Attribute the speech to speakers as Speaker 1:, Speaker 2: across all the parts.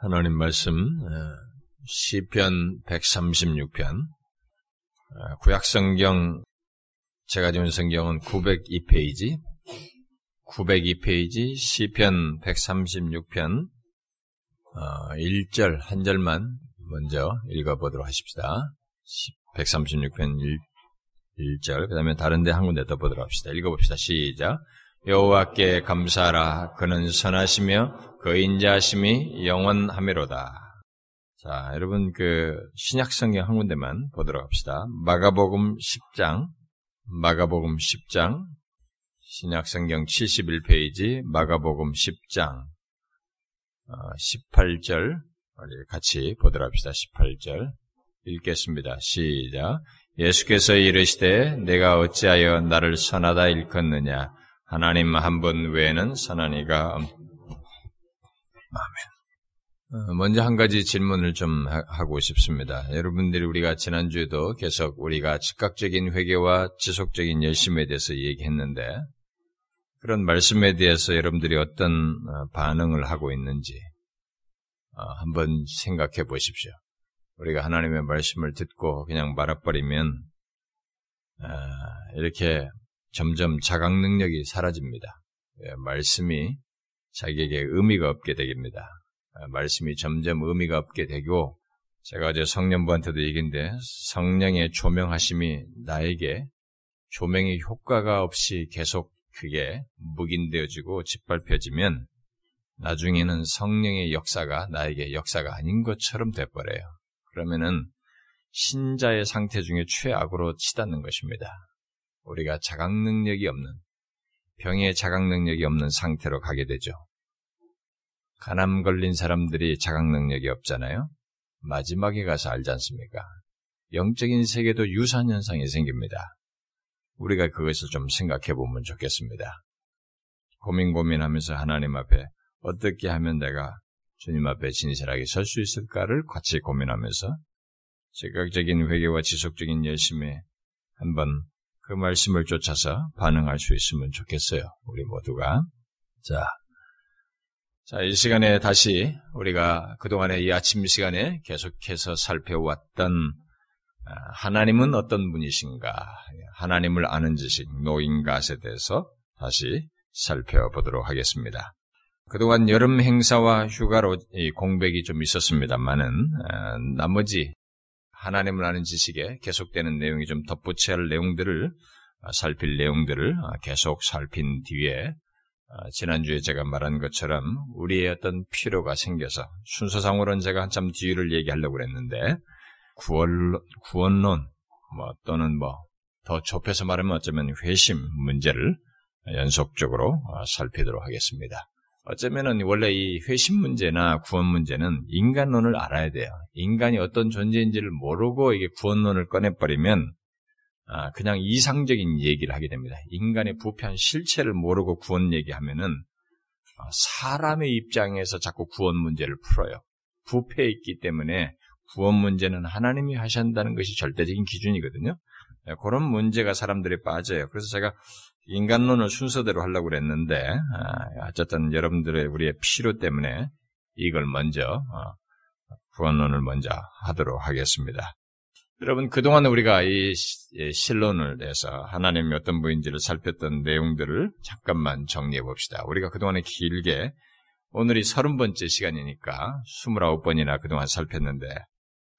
Speaker 1: 하나님 말씀 어, 시편 136편 어, 구약 성경 제가 지은 성경은 902페이지 902페이지 시편 136편 1절 한 절만 먼저 읽어보도록 하십시다. 136편 1, 1절 그 다음에 다른 데 한 군데 더 보도록 합시다. 읽어봅시다. 시작 여호와께 감사하라 그는 선하시며 그 인자심이 영원하미로다. 자, 여러분 그 신약 성경 한 군데만 보도록 합시다. 마가복음 10장, 마가복음 10장, 신약 성경 71페이지, 마가복음 10장, 18절, 어, 같이 보도록 합시다. 18절. 읽겠습니다. 시작. 예수께서 이르시되 내가 어찌하여 나를 선하다 일컫느냐 하나님 한 분 외에는 선하니가 아멘. 어, 먼저 한 가지 질문을 좀 하고 싶습니다. 여러분들이 우리가 지난주에도 계속 우리가 즉각적인 회개와 지속적인 열심에 대해서 얘기했는데 그런 말씀에 대해서 여러분들이 어떤 어, 반응을 하고 있는지 어, 한번 생각해 보십시오. 우리가 하나님의 말씀을 듣고 그냥 말아버리면 이렇게 점점 자각 능력이 사라집니다. 예, 말씀이 자기에게 의미가 없게 되겠습니다. 아, 말씀이 점점 의미가 없게 되고 제가 어제 성령부한테도 얘기인데 성령의 조명하심이 나에게 조명의 효과가 없이 계속 그게 묵인되어지고 짓밟혀지면 나중에는 성령의 역사가 나에게 역사가 아닌 것처럼 돼버려요. 그러면은 신자의 상태 중에 최악으로 치닫는 것입니다. 우리가 자각 능력이 없는 병의 자각 능력이 없는 상태로 가게 되죠. 간암 걸린 사람들이 자각 능력이 없잖아요. 마지막에 가서 알지 않습니까? 영적인 세계도 유사한 현상이 생깁니다. 우리가 그것을 좀 생각해 보면 좋겠습니다. 고민 고민하면서 하나님 앞에 어떻게 하면 내가 주님 앞에 진실하게 설 수 있을까를 같이 고민하면서 즉각적인 회개와 지속적인 열심에 한번 그 말씀을 쫓아서 반응할 수 있으면 좋겠어요. 우리 모두가. 자, 자, 이 시간에 다시 우리가 그동안의 이 아침 시간에 계속해서 살펴왔던 아, 하나님은 어떤 분이신가, 하나님을 아는 지식, 노인갓에 대해서 다시 살펴보도록 하겠습니다. 그동안 여름 행사와 휴가로 공백이 좀 있었습니다만은 아, 나머지 하나님을 아는 지식에 계속되는 내용이 좀 덧붙여야 할 내용들을 아, 살필 내용들을 아, 계속 살핀 뒤에 아, 지난주에 제가 말한 것처럼 우리의 어떤 필요가 생겨서 순서상으로는 제가 한참 뒤를 얘기하려고 그랬는데 구원, 구원론 뭐 또는 뭐 더 좁혀서 말하면 어쩌면 회심 문제를 연속적으로 살피도록 하겠습니다. 어쩌면은 원래 이 회심 문제나 구원 문제는 인간론을 알아야 돼요. 인간이 어떤 존재인지를 모르고 이게 구원론을 꺼내버리면 아, 그냥 이상적인 얘기를 하게 됩니다. 인간의 부패한 실체를 모르고 구원 얘기하면은 아, 사람의 입장에서 자꾸 구원 문제를 풀어요. 부패해 있기 때문에 구원 문제는 하나님이 하신다는 것이 절대적인 기준이거든요. 네, 그런 문제가 사람들이 빠져요. 그래서 제가 인간론을 순서대로 하려고 그랬는데 아, 어쨌든 여러분들의 우리의 필요 때문에 이걸 먼저 어, 구원론을 먼저 하도록 하겠습니다. 여러분 그동안 우리가 이 실론을 내서 하나님이 어떤 분인지를 살폈던 내용들을 잠깐만 정리해 봅시다. 우리가 그동안에 길게 오늘이 서른 번째 시간이니까 스물아홉 번이나 그동안 살폈는데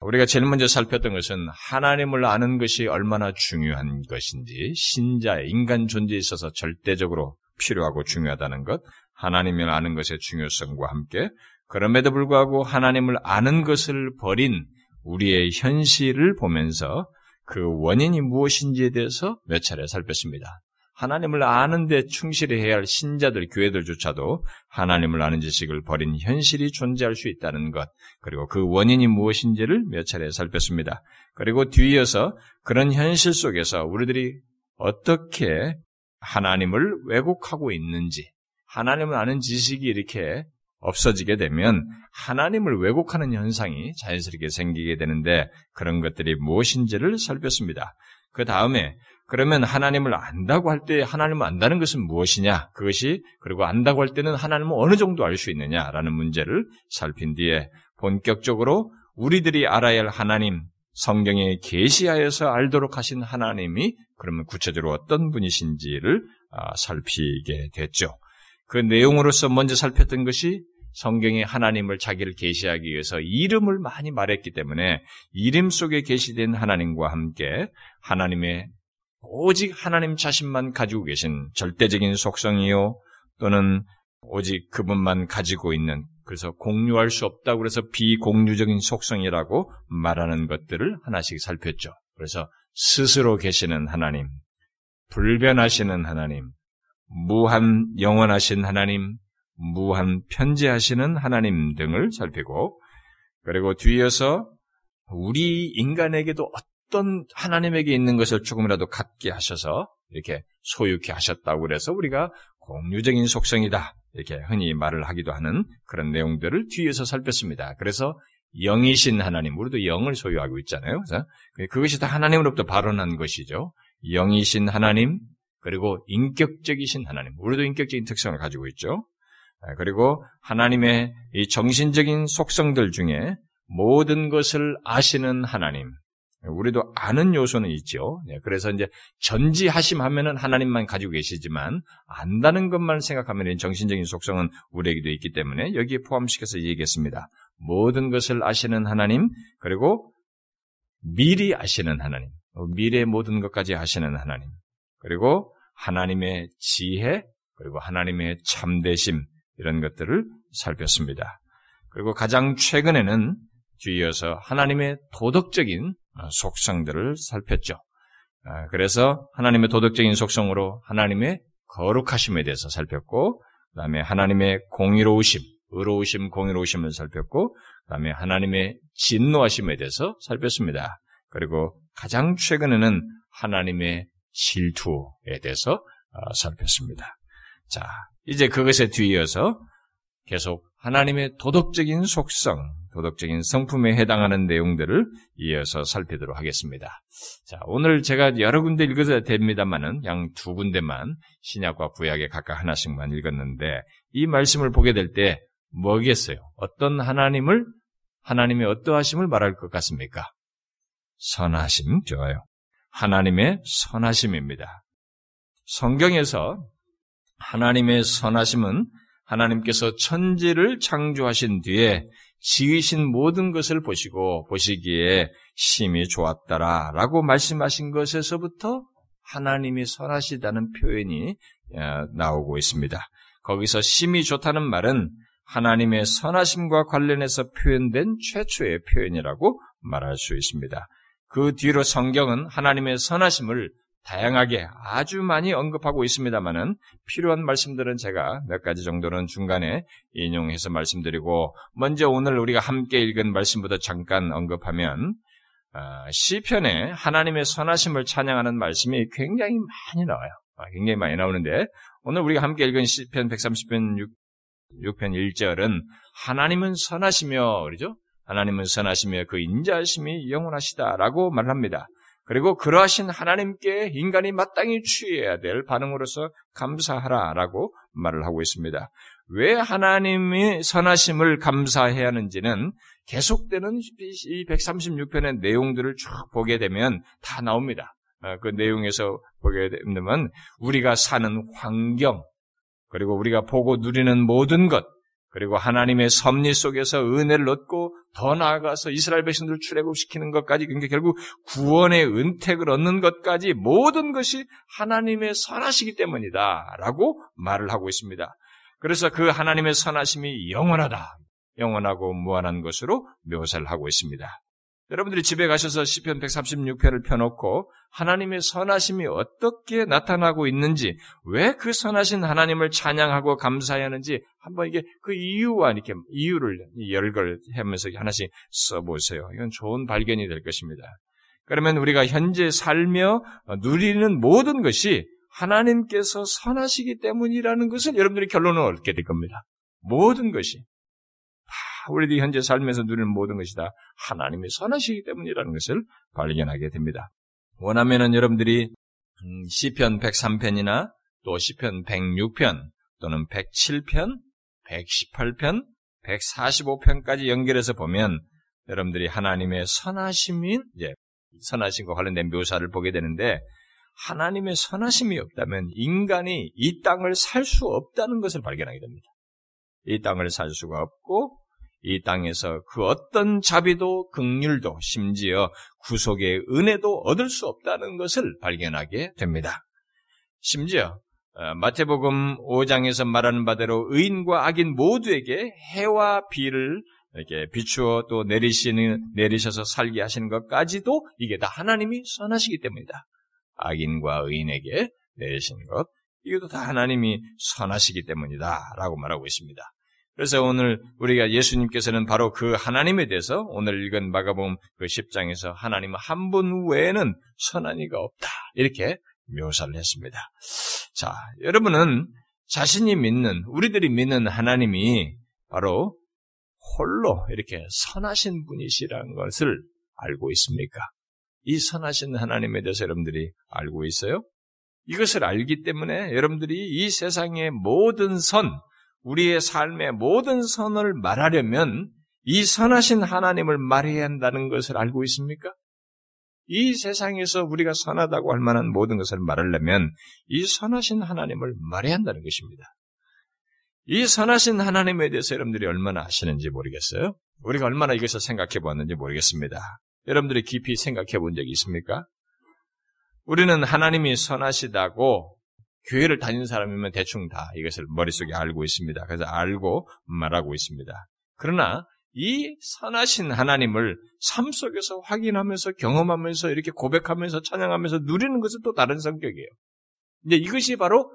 Speaker 1: 우리가 제일 먼저 살폈던 것은 하나님을 아는 것이 얼마나 중요한 것인지, 신자의 인간 존재에 있어서 절대적으로 필요하고 중요하다는 것, 하나님을 아는 것의 중요성과 함께, 그럼에도 불구하고 하나님을 아는 것을 버린 우리의 현실을 보면서 그 원인이 무엇인지에 대해서 몇 차례 살폈습니다. 하나님을 아는데 충실해야 할 신자들, 교회들조차도 하나님을 아는 지식을 버린 현실이 존재할 수 있다는 것, 그리고 그 원인이 무엇인지를 몇 차례 살폈습니다. 그리고 뒤이어서 그런 현실 속에서 우리들이 어떻게 하나님을 왜곡하고 있는지, 하나님을 아는 지식이 이렇게 없어지게 되면 하나님을 왜곡하는 현상이 자연스럽게 생기게 되는데 그런 것들이 무엇인지를 살폈습니다. 그 다음에 그러면 하나님을 안다고 할 때 하나님을 안다는 것은 무엇이냐? 그것이 그리고 안다고 할 때는 하나님을 어느 정도 알 수 있느냐라는 문제를 살핀 뒤에 본격적으로 우리들이 알아야 할 하나님, 성경에 계시하여서 알도록 하신 하나님이 그러면 구체적으로 어떤 분이신지를 아, 살피게 됐죠. 그 내용으로서 먼저 살폈던 것이 성경에 하나님을 자기를 계시하기 위해서 이름을 많이 말했기 때문에 이름 속에 계시된 하나님과 함께 하나님의 오직 하나님 자신만 가지고 계신 절대적인 속성이요 또는 오직 그분만 가지고 있는 그래서 공유할 수 없다고 그래서 비공유적인 속성이라고 말하는 것들을 하나씩 살폈죠. 그래서 스스로 계시는 하나님, 불변하시는 하나님, 무한 영원하신 하나님, 무한 편재하시는 하나님 등을 살피고 그리고 뒤에서 우리 인간에게도 어떤 하나님에게 있는 것을 조금이라도 갖게 하셔서 이렇게 소유케 하셨다고 그래서 우리가 공유적인 속성이다 이렇게 흔히 말을 하기도 하는 그런 내용들을 뒤에서 살폈습니다. 그래서 영이신 하나님, 우리도 영을 소유하고 있잖아요. 그래서 그것이 다 하나님으로부터 발언한 것이죠. 영이신 하나님, 그리고 인격적이신 하나님, 우리도 인격적인 특성을 가지고 있죠. 아, 그리고 하나님의 이 정신적인 속성들 중에 모든 것을 아시는 하나님, 우리도 아는 요소는 있죠. 네, 그래서 이제 전지하심 하면은 하나님만 가지고 계시지만 안다는 것만 생각하면 정신적인 속성은 우리에게도 있기 때문에 여기에 포함시켜서 얘기했습니다. 모든 것을 아시는 하나님 그리고 미리 아시는 하나님, 미래의 모든 것까지 아시는 하나님, 그리고 하나님의 지혜 그리고 하나님의 참되심 이런 것들을 살폈습니다. 그리고 가장 최근에는 뒤이어서 하나님의 도덕적인 어, 속성들을 살폈죠. 아, 그래서 하나님의 도덕적인 속성으로 하나님의 거룩하심에 대해서 살폈고, 그 다음에 하나님의 공의로우심, 의로우심, 공의로우심을 살폈고, 그 다음에 하나님의 진노하심에 대해서 살폈습니다. 그리고 가장 최근에는 하나님의 실투에 대해서 어, 살폈습니다. 자, 이제 그것에 뒤이어서 계속 하나님의 도덕적인 속성, 도덕적인 성품에 해당하는 내용들을 이어서 살피도록 하겠습니다. 자, 오늘 제가 여러 군데 읽어야 됩니다만은 양 두 군데만 신약과 구약에 각각 하나씩만 읽었는데 이 말씀을 보게 될 때 뭐겠어요? 어떤 하나님을 하나님의 어떠하심을 말할 것 같습니까? 선하심 좋아요. 하나님의 선하심입니다. 성경에서 하나님의 선하심은 하나님께서 천지를 창조하신 뒤에 지으신 모든 것을 보시고 보시기에 심히 좋았더라 라고 말씀하신 것에서부터 하나님이 선하시다는 표현이 어, 나오고 있습니다. 거기서 심히 좋다는 말은 하나님의 선하심과 관련해서 표현된 최초의 표현이라고 말할 수 있습니다. 그 뒤로 성경은 하나님의 선하심을 다양하게 아주 많이 언급하고 있습니다만은 필요한 말씀들은 제가 몇 가지 정도는 중간에 인용해서 말씀드리고 먼저 오늘 우리가 함께 읽은 말씀부터 잠깐 언급하면 아, 시편에 하나님의 선하심을 찬양하는 말씀이 굉장히 많이 나와요. 아, 굉장히 많이 나오는데 오늘 우리가 함께 읽은 시편 130편 6, 편 1절은 하나님은 선하시며 그러죠? 하나님은 선하시며 그 인자하심이 영원하시다라고 말합니다. 그리고 그러하신 하나님께 인간이 마땅히 취해야 될 반응으로서 감사하라라고 말을 하고 있습니다. 왜 하나님이 선하심을 감사해야 하는지는 계속되는 이 136편의 내용들을 쭉 보게 되면 다 나옵니다. 어, 그 내용에서 보게 되면 우리가 사는 환경, 그리고 우리가 보고 누리는 모든 것, 그리고 하나님의 섭리 속에서 은혜를 얻고 더 나아가서 이스라엘 백성들을 출애굽시키는 것까지 그러니까 결국 구원의 은택을 얻는 것까지 모든 것이 하나님의 선하시기 때문이다라고 말을 하고 있습니다. 그래서 그 하나님의 선하심이 영원하다. 영원하고 무한한 것으로 묘사를 하고 있습니다. 여러분들이 집에 가셔서 시편 136편을 펴놓고 하나님의 선하심이 어떻게 나타나고 있는지, 왜 그 선하신 하나님을 찬양하고 감사해야 하는지 한번 이게 그 이유와 이렇게 이유를 열걸 하면서 하나씩 써보세요. 이건 좋은 발견이 될 것입니다. 그러면 우리가 현재 살며 누리는 모든 것이 하나님께서 선하시기 때문이라는 것을 여러분들이 결론을 얻게 될 겁니다. 모든 것이. 우리들이 현재 살면서 누리는 모든 것이 다 하나님의 선하시기 때문이라는 것을 발견하게 됩니다. 원하면은 여러분들이 음, 시편 103편이나 또 시편 106편 또는 107편, 118편, 145편까지 연결해서 보면 여러분들이 하나님의 선하심인 이제 선하심과 관련된 묘사를 보게 되는데 하나님의 선하심이 없다면 인간이 이 땅을 살 수 없다는 것을 발견하게 됩니다. 이 땅을 살 수가 없고 이 땅에서 그 어떤 자비도 극률도 심지어 구속의 은혜도 얻을 수 없다는 것을 발견하게 됩니다. 심지어 어, 마태복음 5장에서 말하는 바대로 의인과 악인 모두에게 해와 비를 이렇게 비추어 또 내리시는 내리셔서 살게 하시는 것까지도 이게 다 하나님이 선하시기 때문이다. 악인과 의인에게 내리시는 것 이것도 다 하나님이 선하시기 때문이다라고 말하고 있습니다. 그래서 오늘 우리가 예수님께서는 바로 그 하나님에 대해서 오늘 읽은 마가복음 그 10장에서 하나님 한분 외에는 선한 이가 없다. 이렇게 묘사를 했습니다. 자, 여러분은 자신이 믿는, 우리들이 믿는 하나님이 바로 홀로 이렇게 선하신 분이시라는 것을 알고 있습니까? 이 선하신 하나님에 대해서 여러분들이 알고 있어요? 이것을 알기 때문에 여러분들이 이 세상의 모든 선, 우리의 삶의 모든 선을 말하려면 이 선하신 하나님을 말해야 한다는 것을 알고 있습니까? 이 세상에서 우리가 선하다고 할 만한 모든 것을 말하려면 이 선하신 하나님을 말해야 한다는 것입니다. 이 선하신 하나님에 대해서 여러분들이 얼마나 아시는지 모르겠어요? 우리가 얼마나 이것을 생각해 보았는지 모르겠습니다. 여러분들이 깊이 생각해 본 적이 있습니까? 우리는 하나님이 선하시다고 교회를 다니는 사람이면 대충 다 이것을 머릿속에 알고 있습니다. 그래서 알고 말하고 있습니다. 그러나 이 선하신 하나님을 삶 속에서 확인하면서 경험하면서 이렇게 고백하면서 찬양하면서 누리는 것은 또 다른 성격이에요. 근데 이것이 바로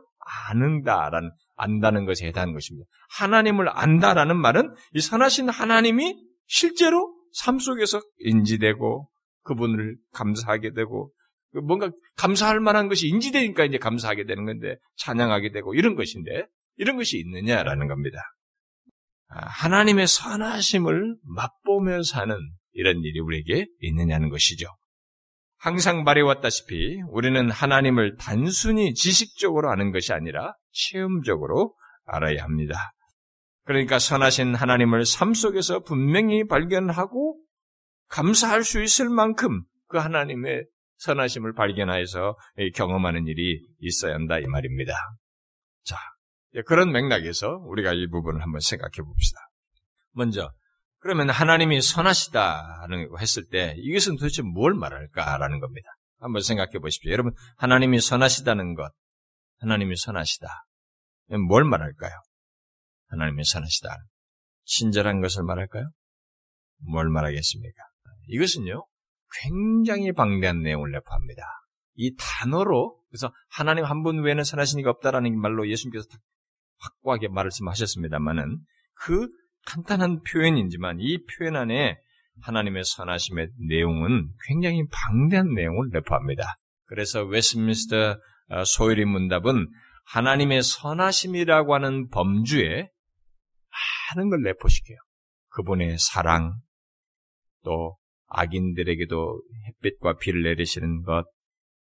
Speaker 1: 아는다라는 안다는 것에 해당하는 것입니다. 하나님을 안다라는 말은 이 선하신 하나님이 실제로 삶 속에서 인지되고 그분을 감사하게 되고 그 뭔가 감사할 만한 것이 인지되니까 이제 감사하게 되는 건데 찬양하게 되고 이런 것인데 이런 것이 있느냐라는 겁니다. 아, 하나님의 선하심을 맛보며 사는 이런 일이 우리에게 있느냐는 것이죠. 항상 말해왔다시피 우리는 하나님을 단순히 지식적으로 아는 것이 아니라 체험적으로 알아야 합니다. 그러니까 선하신 하나님을 삶 속에서 분명히 발견하고 감사할 수 있을 만큼 그 하나님의 선하심을 발견하여서 경험하는 일이 있어야 한다 이 말입니다. 자, 그런 맥락에서 우리가 이 부분을 한번 생각해 봅시다. 먼저 그러면 하나님이 선하시다는 했을 때 이것은 도대체 뭘 말할까라는 겁니다. 한번 생각해 보십시오. 여러분 하나님이 선하시다는 것, 하나님이 선하시다. 뭘 말할까요? 하나님이 선하시다. 친절한 것을 말할까요? 뭘 말하겠습니까? 이것은요, 굉장히 방대한 내용을 내포합니다. 이 단어로 그래서 하나님 한 분 외에는 선하신 이가 없다라는 말로 예수님께서 확고하게 말씀하셨습니다만은 그 간단한 표현이지만 이 표현 안에 하나님의 선하심의 내용은 굉장히 방대한 내용을 내포합니다. 그래서 웨스민스터 어, 소율이 문답은 하나님의 선하심이라고 하는 범주에 많은 걸 내포시켜요. 그분의 사랑, 또 악인들에게도 햇빛과 비를 내리시는 것,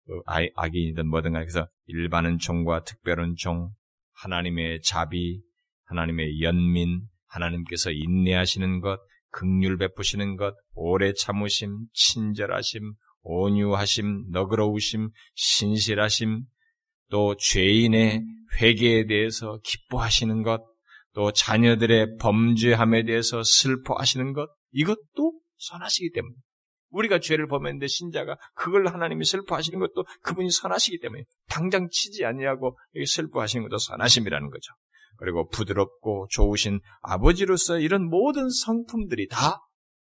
Speaker 1: 그 악인이든 뭐든 간에. 그래서 일반은 종과 특별한 종, 하나님의 자비, 하나님의 연민, 하나님께서 인내하시는 것, 극률 베푸시는 것, 오래 참으심, 친절하심, 온유하심, 너그러우심, 신실하심, 또 죄인의 회개에 대해서 기뻐하시는 것, 또 자녀들의 범죄함에 대해서 슬퍼하시는 것, 이것도 선하시기 때문에 우리가 죄를 범했는데 신자가 그걸 하나님이 슬퍼하시는 것도 그분이 선하시기 때문에 당장 치지 아니하고 슬퍼하시는 것도 선하심이라는 거죠. 그리고 부드럽고 좋으신 아버지로서 이런 모든 성품들이 다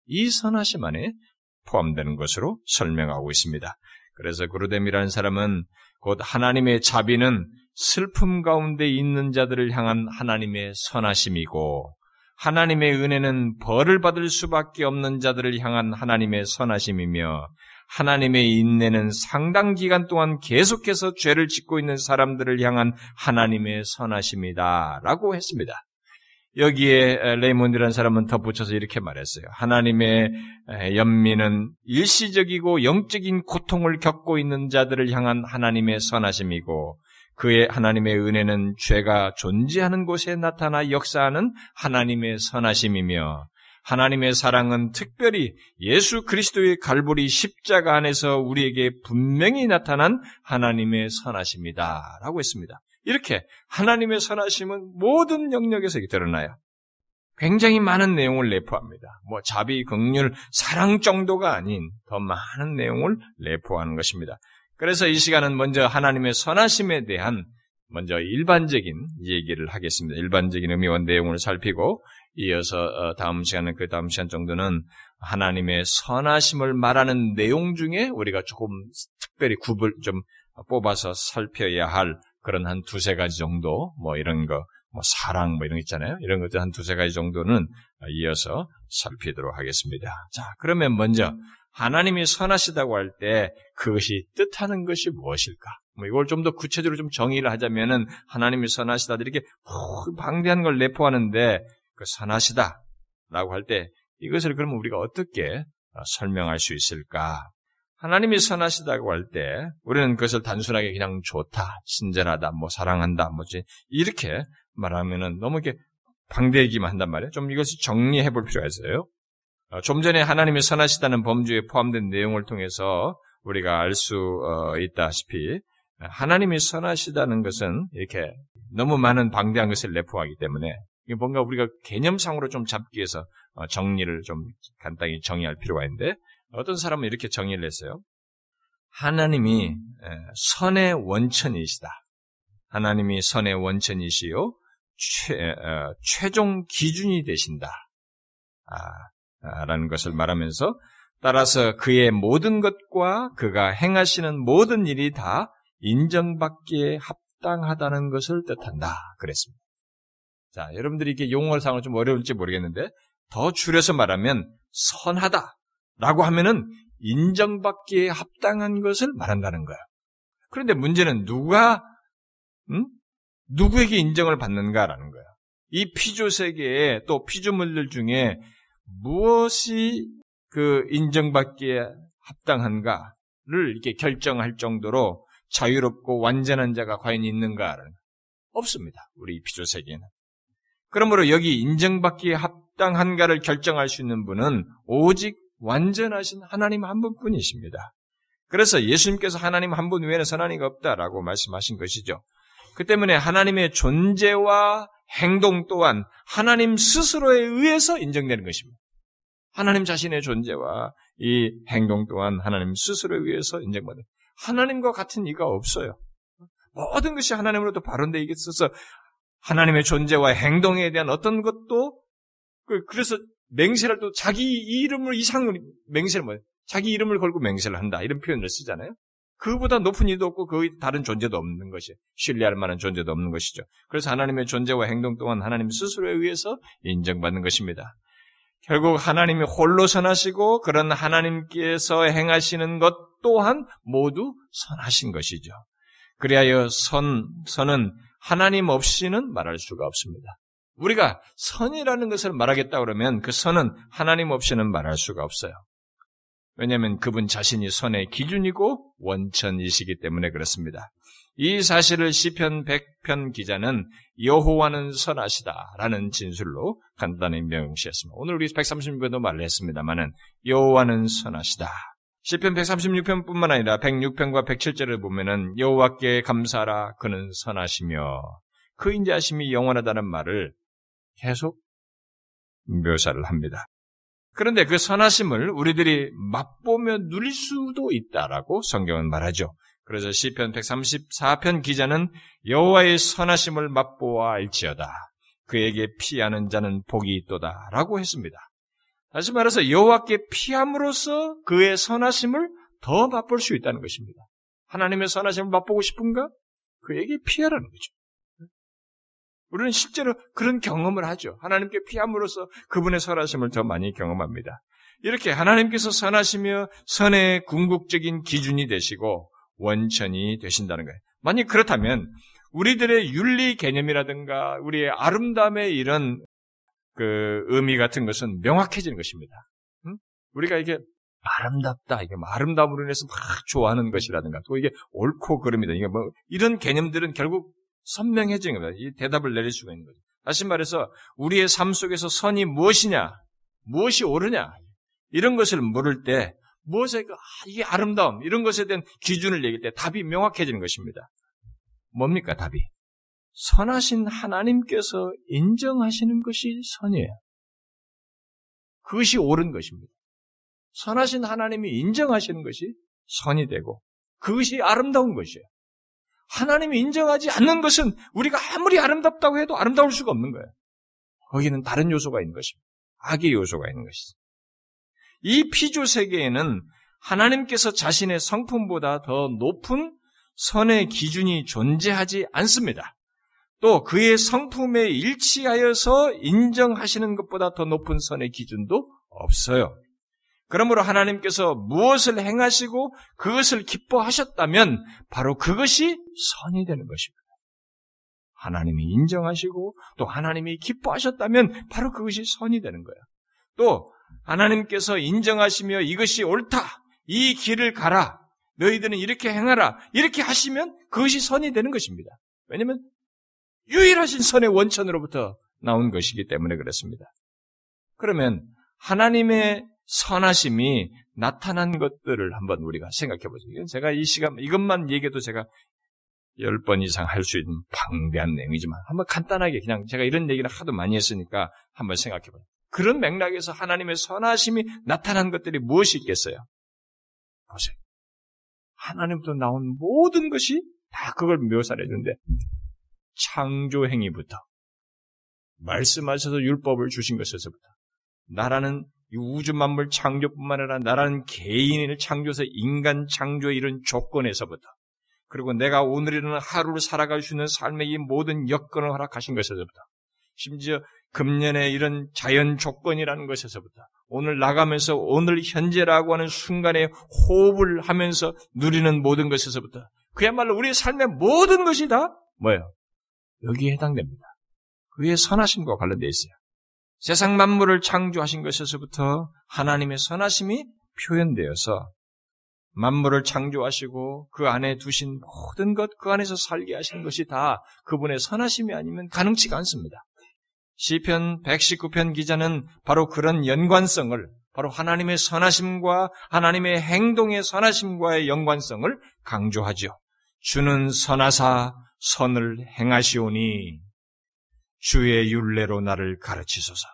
Speaker 1: 이 선하심 안에 포함되는 것으로 설명하고 있습니다. 그래서 그루뎀이라는 사람은 곧 하나님의 자비는 슬픔 가운데 있는 자들을 향한 하나님의 선하심이고 하나님의 은혜는 벌을 받을 수밖에 없는 자들을 향한 하나님의 선하심이며 하나님의 인내는 상당 기간 동안 계속해서 죄를 짓고 있는 사람들을 향한 하나님의 선하심이다. 라고 했습니다. 여기에 레이몬드라는 사람은 덧붙여서 이렇게 말했어요. 하나님의 연민은 일시적이고 영적인 고통을 겪고 있는 자들을 향한 하나님의 선하심이고 그의 하나님의 은혜는 죄가 존재하는 곳에 나타나 역사하는 하나님의 선하심이며 하나님의 사랑은 특별히 예수 그리스도의 갈보리 십자가 안에서 우리에게 분명히 나타난 하나님의 선하심이다. 라고 했습니다. 이렇게 하나님의 선하심은 모든 영역에서 드러나요. 굉장히 많은 내용을 내포합니다. 뭐 자비, 긍휼, 사랑 정도가 아닌 더 많은 내용을 내포하는 것입니다. 그래서 이 시간은 먼저 하나님의 선하심에 대한 먼저 일반적인 얘기를 하겠습니다. 일반적인 의미와 내용을 살피고 이어서 어, 다음 시간은 그 다음 시간 정도는 하나님의 선하심을 말하는 내용 중에 우리가 조금 특별히 굽을 좀 뽑아서 살펴야 할 그런 한 두세 가지 정도 뭐 이런 거 뭐 사랑 뭐 이런 거 있잖아요. 이런 것들 한 두세 가지 정도는 이어서 살피도록 하겠습니다. 자, 그러면 먼저 하나님이 선하시다고 할 때 그것이 뜻하는 것이 무엇일까? 뭐 이걸 좀 더 구체적으로 좀 정의를 하자면은 하나님이 선하시다 이렇게 방대한 걸 내포하는데 그 선하시다라고 할 때 이것을 그러면 우리가 어떻게 어, 설명할 수 있을까? 하나님이 선하시다고 할 때 우리는 그것을 단순하게 그냥 좋다, 친절하다, 뭐 사랑한다, 뭐지 이렇게 말하면은 너무 이렇게 방대기만 한단 말이에요. 좀 이것을 정리해 볼 필요가 있어요. 어, 좀 전에 하나님이 선하시다는 범주에 포함된 내용을 통해서 우리가 알수 어, 있다시피 하나님이 선하시다는 것은 이렇게 너무 많은 방대한 것을 내포하기 때문에 뭔가 우리가 개념상으로 좀 잡기 위해서 어, 정리를 좀 간단히 정의할 필요가 있는데 어떤 사람은 이렇게 정의를 했어요. 하나님이 선의 원천이시다. 하나님이 선의 원천이시요 최, 어, 최종 기준이 되신다. 아, 라는 것을 말하면서 따라서 그의 모든 것과 그가 행하시는 모든 일이 다 인정받기에 합당하다는 것을 뜻한다. 그랬습니다. 자, 여러분들이 이게 용어상으로 좀 어려울지 모르겠는데 더 줄여서 말하면 선하다 라고 하면은 인정받기에 합당한 것을 말한다는 거야. 그런데 문제는 누가 음? 누구에게 인정을 받는가라는 거야. 이 피조 세계에 또 피조물들 중에 무엇이 그 인정받기에 합당한가를 이렇게 결정할 정도로 자유롭고 완전한 자가 과연 있는가는 없습니다. 우리 피조 세계는. 그러므로 여기 인정받기에 합당한가를 결정할 수 있는 분은 오직 완전하신 하나님 한 분뿐이십니다. 그래서 예수님께서 하나님 한 분 외에는 선하니가 없다라고 말씀하신 것이죠. 그 때문에 하나님의 존재와 행동 또한 하나님 스스로에 의해서 인정되는 것입니다. 하나님 자신의 존재와 이 행동 또한 하나님 스스로에 의해서 인정받는 하나님과 같은 이가 없어요. 모든 것이 하나님으로부터 발언되어 있어서 하나님의 존재와 행동에 대한 어떤 것도 그, 그래서 맹세를 또 자기 이름을 이상을 맹세를 뭐 자기 이름을 걸고 맹세를 한다 이런 표현을 쓰잖아요. 그보다 높은 이도 없고 그 다른 존재도 없는 것이 신뢰할 만한 존재도 없는 것이죠. 그래서 하나님의 존재와 행동 또한 하나님 스스로에 의해서 인정받는 것입니다. 결국 하나님이 홀로 선하시고 그런 하나님께서 행하시는 것 또한 모두 선하신 것이죠. 그리하여 선, 선은 하나님 없이는 말할 수가 없습니다. 우리가 선이라는 것을 말하겠다 그러면 그 선은 하나님 없이는 말할 수가 없어요. 왜냐하면 그분 자신이 선의 기준이고 원천이시기 때문에 그렇습니다. 이 사실을 시편 100편 기자는 여호와는 선하시다라는 진술로 간단히 명시했습니다. 오늘 우리 136편도 말을 했습니다만은 여호와는 선하시다. 시편 136편뿐만 아니라 106편과 107절을 보면은 여호와께 감사하라 그는 선하시며 그 인자하심이 영원하다는 말을 계속 묘사를 합니다. 그런데 그 선하심을 우리들이 맛보며 누릴 수도 있다라고 성경은 말하죠. 그래서 시편 134편 기자는 여호와의 선하심을 맛보아 알지어다. 그에게 피하는 자는 복이 있도다라고 했습니다. 다시 말해서 여호와께 피함으로써 그의 선하심을 더 맛볼 수 있다는 것입니다. 하나님의 선하심을 맛보고 싶은가? 그에게 피하라는 거죠. 우리는 실제로 그런 경험을 하죠. 하나님께 피함으로써 그분의 선하심을 더 많이 경험합니다. 이렇게 하나님께서 선하시며 선의 궁극적인 기준이 되시고 원천이 되신다는 거예요. 만약 그렇다면 우리들의 윤리 개념이라든가 우리의 아름다움의 이런 그 의미 같은 것은 명확해지는 것입니다. 응? 우리가 이게 아름답다, 이게 뭐 아름다움으로 인해서 막 좋아하는 것이라든가, 또 이게 옳고 그름이다. 이게 뭐 이런 개념들은 결국 선명해지는 겁니다. 이 대답을 내릴 수가 있는 거죠. 다시 말해서 우리의 삶 속에서 선이 무엇이냐, 무엇이 옳으냐 이런 것을 물을 때 무엇에 아, 이게 아름다움 이런 것에 대한 기준을 얘기할 때 답이 명확해지는 것입니다. 뭡니까 답이? 선하신 하나님께서 인정하시는 것이 선이에요. 그것이 옳은 것입니다. 선하신 하나님이 인정하시는 것이 선이 되고 그것이 아름다운 것이에요. 하나님이 인정하지 않는 것은 우리가 아무리 아름답다고 해도 아름다울 수가 없는 거예요. 거기는 다른 요소가 있는 것입니다. 악의 요소가 있는 것이죠. 이 피조 세계에는 하나님께서 자신의 성품보다 더 높은 선의 기준이 존재하지 않습니다. 또 그의 성품에 일치하여서 인정하시는 것보다 더 높은 선의 기준도 없어요. 그러므로 하나님께서 무엇을 행하시고 그것을 기뻐하셨다면 바로 그것이 선이 되는 것입니다. 하나님이 인정하시고 또 하나님이 기뻐하셨다면 바로 그것이 선이 되는 거예요. 또 하나님께서 인정하시며 이것이 옳다. 이 길을 가라. 너희들은 이렇게 행하라. 이렇게 하시면 그것이 선이 되는 것입니다. 왜냐하면 유일하신 선의 원천으로부터 나온 것이기 때문에 그렇습니다. 그러면 하나님의 선하심이 나타난 것들을 한번 우리가 생각해. 이건 제가 이 시간, 이것만 얘기해도 제가 열 번 이상 할 수 있는 방대한 내용이지만 한번 간단하게 그냥 제가 이런 얘기를 하도 많이 했으니까 한번 생각해 봐요. 그런 맥락에서 하나님의 선하심이 나타난 것들이 무엇이 있겠어요? 보세요. 하나님부터 나온 모든 것이 다 그걸 묘사를 해주는데 창조 행위부터 말씀하셔서 율법을 주신 것에서부터 나라는 우주 만물 창조뿐만 아니라 나라는 개인을 창조해서 인간 창조의 이런 조건에서부터 그리고 내가 오늘이라는 하루를 살아갈 수 있는 삶의 이 모든 여건을 허락하신 것에서부터 심지어 금년의 이런 자연 조건이라는 것에서부터 오늘 나가면서 오늘 현재라고 하는 순간에 호흡을 하면서 누리는 모든 것에서부터 그야말로 우리의 삶의 모든 것이 다 뭐예요? 여기에 해당됩니다. 그의 선하심과 관련되어 있어요. 세상 만물을 창조하신 것에서부터 하나님의 선하심이 표현되어서 만물을 창조하시고 그 안에 두신 모든 것, 그 안에서 살게 하시는 것이 다 그분의 선하심이 아니면 가능치가 않습니다. 시편 119편 기자는 바로 그런 연관성을 바로 하나님의 선하심과 하나님의 행동의 선하심과의 연관성을 강조하죠. 주는 선하사 선을 행하시오니 주의 율례로 나를 가르치소서.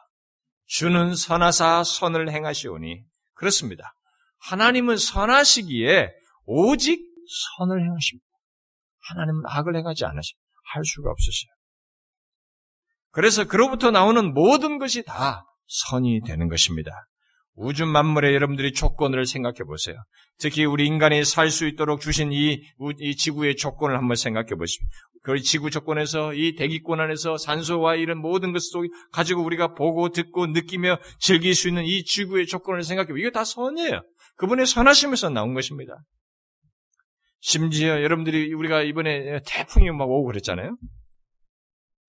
Speaker 1: 주는 선하사 선을 행하시오니 그렇습니다. 하나님은 선하시기에 오직 선을 행하십니다. 하나님은 악을 행하지 않으십니다. 할 수가 없으세요. 그래서 그로부터 나오는 모든 것이 다 선이 되는 것입니다. 우주 만물의 여러분들이 조건을 생각해 보세요. 특히 우리 인간이 살 수 있도록 주신 이, 이, 지구의 조건을 한번 생각해 보십시오. 그 지구 조건에서 이 대기권 안에서 산소와 이런 모든 것을 가지고 우리가 보고 듣고 느끼며 즐길 수 있는 이 지구의 조건을 생각해 보세요. 이거 다 선이에요. 그분의 선하심에서 나온 것입니다. 심지어 여러분들이 우리가 이번에 태풍이 막 오고 그랬잖아요.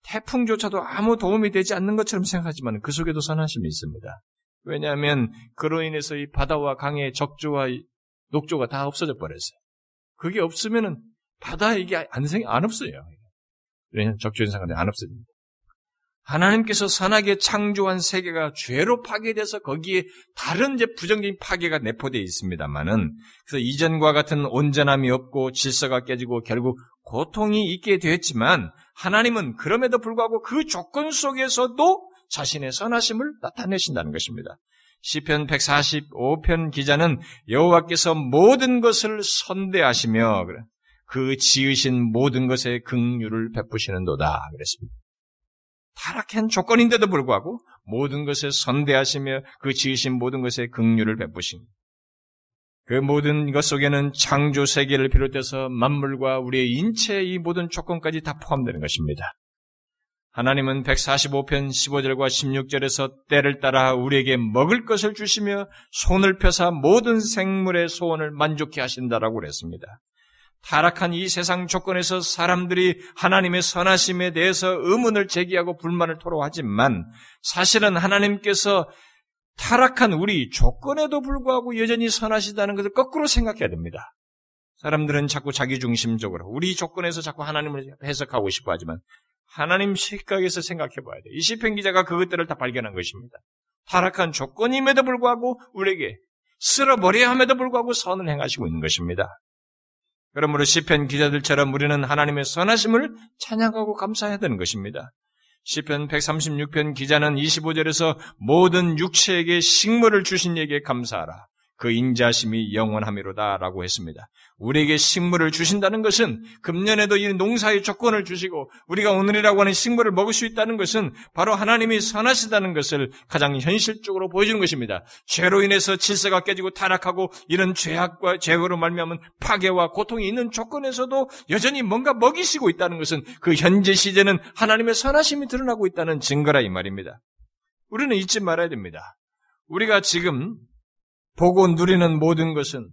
Speaker 1: 태풍조차도 아무 도움이 되지 않는 것처럼 생각하지만 그 속에도 선하심이 있습니다. 왜냐하면 그로 인해서 이 바다와 강의 적조와 녹조가 다 없어져 버렸어요. 그게 없으면은 바다에 이게 안, 생, 안 없어요. 왜냐하면 적조인 상관에 안 없어집니다. 하나님께서 선하게 창조한 세계가 죄로 파괴돼서 거기에 다른 이제 부정적인 파괴가 내포되어 있습니다만은 그래서 이전과 같은 온전함이 없고 질서가 깨지고 결국 고통이 있게 되었지만 하나님은 그럼에도 불구하고 그 조건 속에서도 자신의 선하심을 나타내신다는 것입니다. 시편 145편 기자는 여호와께서 모든 것을 선대하시며 그 지으신 모든 것에 긍휼을 베푸시는도다 그랬습니다. 타락한 조건인데도 불구하고 모든 것에 선대하시며 그 지으신 모든 것에 긍휼을 베푸신 그 모든 것 속에는 창조 세계를 비롯해서 만물과 우리의 인체의 이 모든 조건까지 다 포함되는 것입니다. 하나님은 145편 15절과 16절에서 때를 따라 우리에게 먹을 것을 주시며 손을 펴사 모든 생물의 소원을 만족해 하신다라고 그랬습니다. 타락한 이 세상 조건에서 사람들이 하나님의 선하심에 대해서 의문을 제기하고 불만을 토로하지만 사실은 하나님께서 타락한 우리 조건에도 불구하고 여전히 선하시다는 것을 거꾸로 생각해야 됩니다. 사람들은 자꾸 자기 중심적으로 우리 조건에서 자꾸 하나님을 해석하고 싶어 하지만 하나님 시각에서 생각해 봐야 돼. 이 시편 기자가 그것들을 다 발견한 것입니다. 타락한 조건임에도 불구하고 우리에게 쓸어버려야 함에도 불구하고 선을 행하시고 있는 것입니다. 그러므로 시편 기자들처럼 우리는 하나님의 선하심을 찬양하고 감사해야 되는 것입니다. 시편 136편 기자는 25절에서 모든 육체에게 식물을 주신 이에게 감사하라. 그 인자심이 영원함이로다라고 했습니다. 우리에게 식물을 주신다는 것은 금년에도 이 농사의 조건을 주시고 우리가 오늘이라고 하는 식물을 먹을 수 있다는 것은 바로 하나님이 선하시다는 것을 가장 현실적으로 보여주는 것입니다. 죄로 인해서 질서가 깨지고 타락하고 이런 죄악과 죄로 말미암은 파괴와 고통이 있는 조건에서도 여전히 뭔가 먹이시고 있다는 것은 그 현재 시제는 하나님의 선하심이 드러나고 있다는 증거라 이 말입니다. 우리는 잊지 말아야 됩니다. 우리가 지금 보고 누리는 모든 것은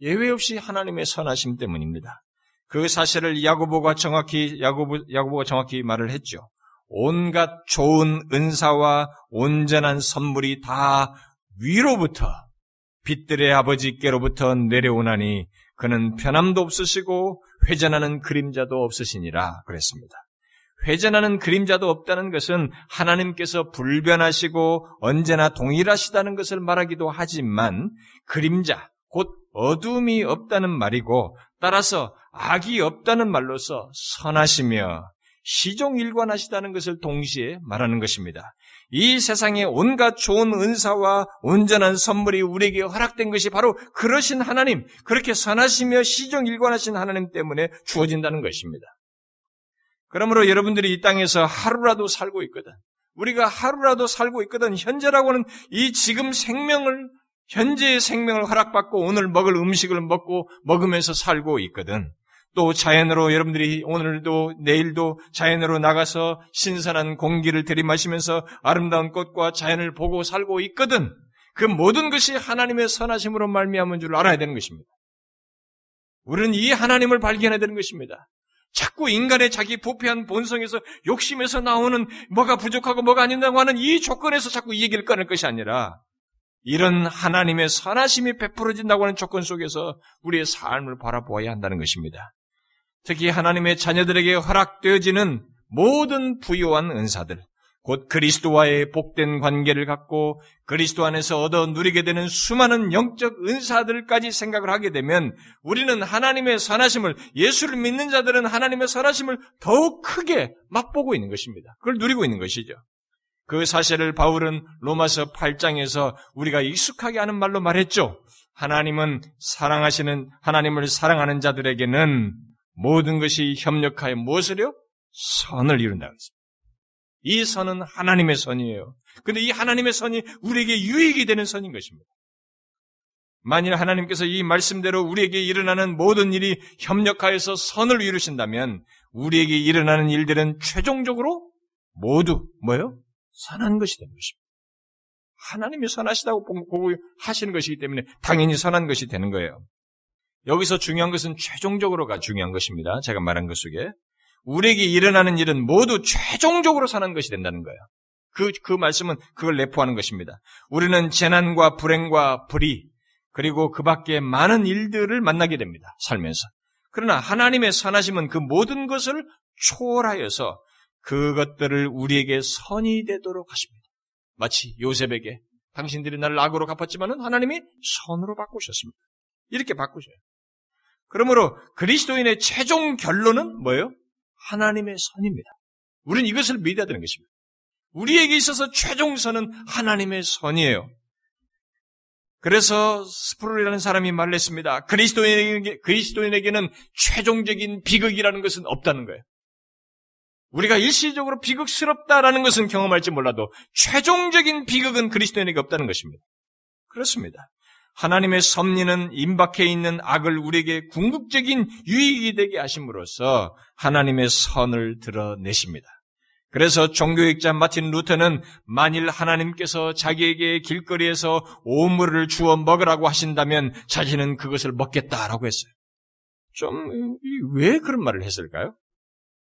Speaker 1: 예외 없이 하나님의 선하심 때문입니다. 그 사실을 야고보가 정확히 야고보 야고보가 정확히 말을 했죠. 온갖 좋은 은사와 온전한 선물이 다 위로부터 빛들의 아버지께로부터 내려오나니 그는 편함도 없으시고 회전하는 그림자도 없으시니라 그랬습니다. 회전하는 그림자도 없다는 것은 하나님께서 불변하시고 언제나 동일하시다는 것을 말하기도 하지만 그림자, 곧 어둠이 없다는 말이고 따라서 악이 없다는 말로서 선하시며 시종일관하시다는 것을 동시에 말하는 것입니다. 이 세상에 온갖 좋은 은사와 온전한 선물이 우리에게 허락된 것이 바로 그러신 하나님, 그렇게 선하시며 시종일관하신 하나님 때문에 주어진다는 것입니다. 그러므로 여러분들이 이 땅에서 하루라도 살고 있거든. 우리가 하루라도 살고 있거든. 현재라고 는 이 지금 생명을, 현재의 생명을 허락받고 오늘 먹을 음식을 먹고 먹으면서 살고 있거든. 또 자연으로 여러분들이 오늘도 내일도 자연으로 나가서 신선한 공기를 들이마시면서 아름다운 꽃과 자연을 보고 살고 있거든. 그 모든 것이 하나님의 선하심으로 말미암은 줄 알아야 되는 것입니다. 우리는 이 하나님을 발견해야 되는 것입니다. 자꾸 인간의 자기 부패한 본성에서 욕심에서 나오는 뭐가 부족하고 뭐가 아닌다고 하는 이 조건에서 자꾸 이 얘기를 꺼낼 것이 아니라 이런 하나님의 선하심이 베풀어진다고 하는 조건 속에서 우리의 삶을 바라보아야 한다는 것입니다. 특히 하나님의 자녀들에게 허락되어지는 모든 부유한 은사들, 곧 그리스도와의 복된 관계를 갖고 그리스도 안에서 얻어 누리게 되는 수많은 영적 은사들까지 생각을 하게 되면 우리는 하나님의 선하심을 예수를 믿는 자들은 하나님의 선하심을 더욱 크게 맛보고 있는 것입니다. 그걸 누리고 있는 것이죠. 그 사실을 바울은 로마서 8장에서 우리가 익숙하게 하는 말로 말했죠. 하나님은 사랑하시는 하나님을 사랑하는 자들에게는 모든 것이 협력하여 무엇을요? 선을 이룬다고 했습니다. 이 선은 하나님의 선이에요. 근데 이 하나님의 선이 우리에게 유익이 되는 선인 것입니다. 만일 하나님께서 이 말씀대로 우리에게 일어나는 모든 일이 협력하여서 선을 이루신다면 우리에게 일어나는 일들은 최종적으로 모두 뭐요? 선한 것이 되는 것입니다. 하나님이 선하시다고 보고 하시는 것이기 때문에 당연히 선한 것이 되는 거예요. 여기서 중요한 것은 최종적으로가 중요한 것입니다. 제가 말한 것 속에. 우리에게 일어나는 일은 모두 최종적으로 사는 것이 된다는 거예요. 그, 그 말씀은 그걸 내포하는 것입니다. 우리는 재난과 불행과 불의, 그리고 그 밖에 많은 일들을 만나게 됩니다. 살면서. 그러나 하나님의 선하심은 그 모든 것을 초월하여서 그것들을 우리에게 선이 되도록 하십니다. 마치 요셉에게 당신들이 나를 악으로 갚았지만은 하나님이 선으로 바꾸셨습니다. 이렇게 바꾸셔요. 그러므로 그리스도인의 최종 결론은 뭐예요? 하나님의 선입니다. 우리는 이것을 믿어야 되는 것입니다. 우리에게 있어서 최종 선은 하나님의 선이에요. 그래서 스프롤이라는 사람이 말했습니다. 그리스도인에게, 그리스도인에게는 최종적인 비극이라는 것은 없다는 거예요. 우리가 일시적으로 비극스럽다라는 것은 경험할지 몰라도 최종적인 비극은 그리스도인에게 없다는 것입니다. 그렇습니다. 하나님의 섭리는 임박해 있는 악을 우리에게 궁극적인 유익이 되게 하심으로써 하나님의 선을 드러내십니다. 그래서 종교학자 마틴 루터는 만일 하나님께서 자기에게 길거리에서 오물을 주어 먹으라고 하신다면 자신은 그것을 먹겠다라고 했어요. 좀 왜 그런 말을 했을까요?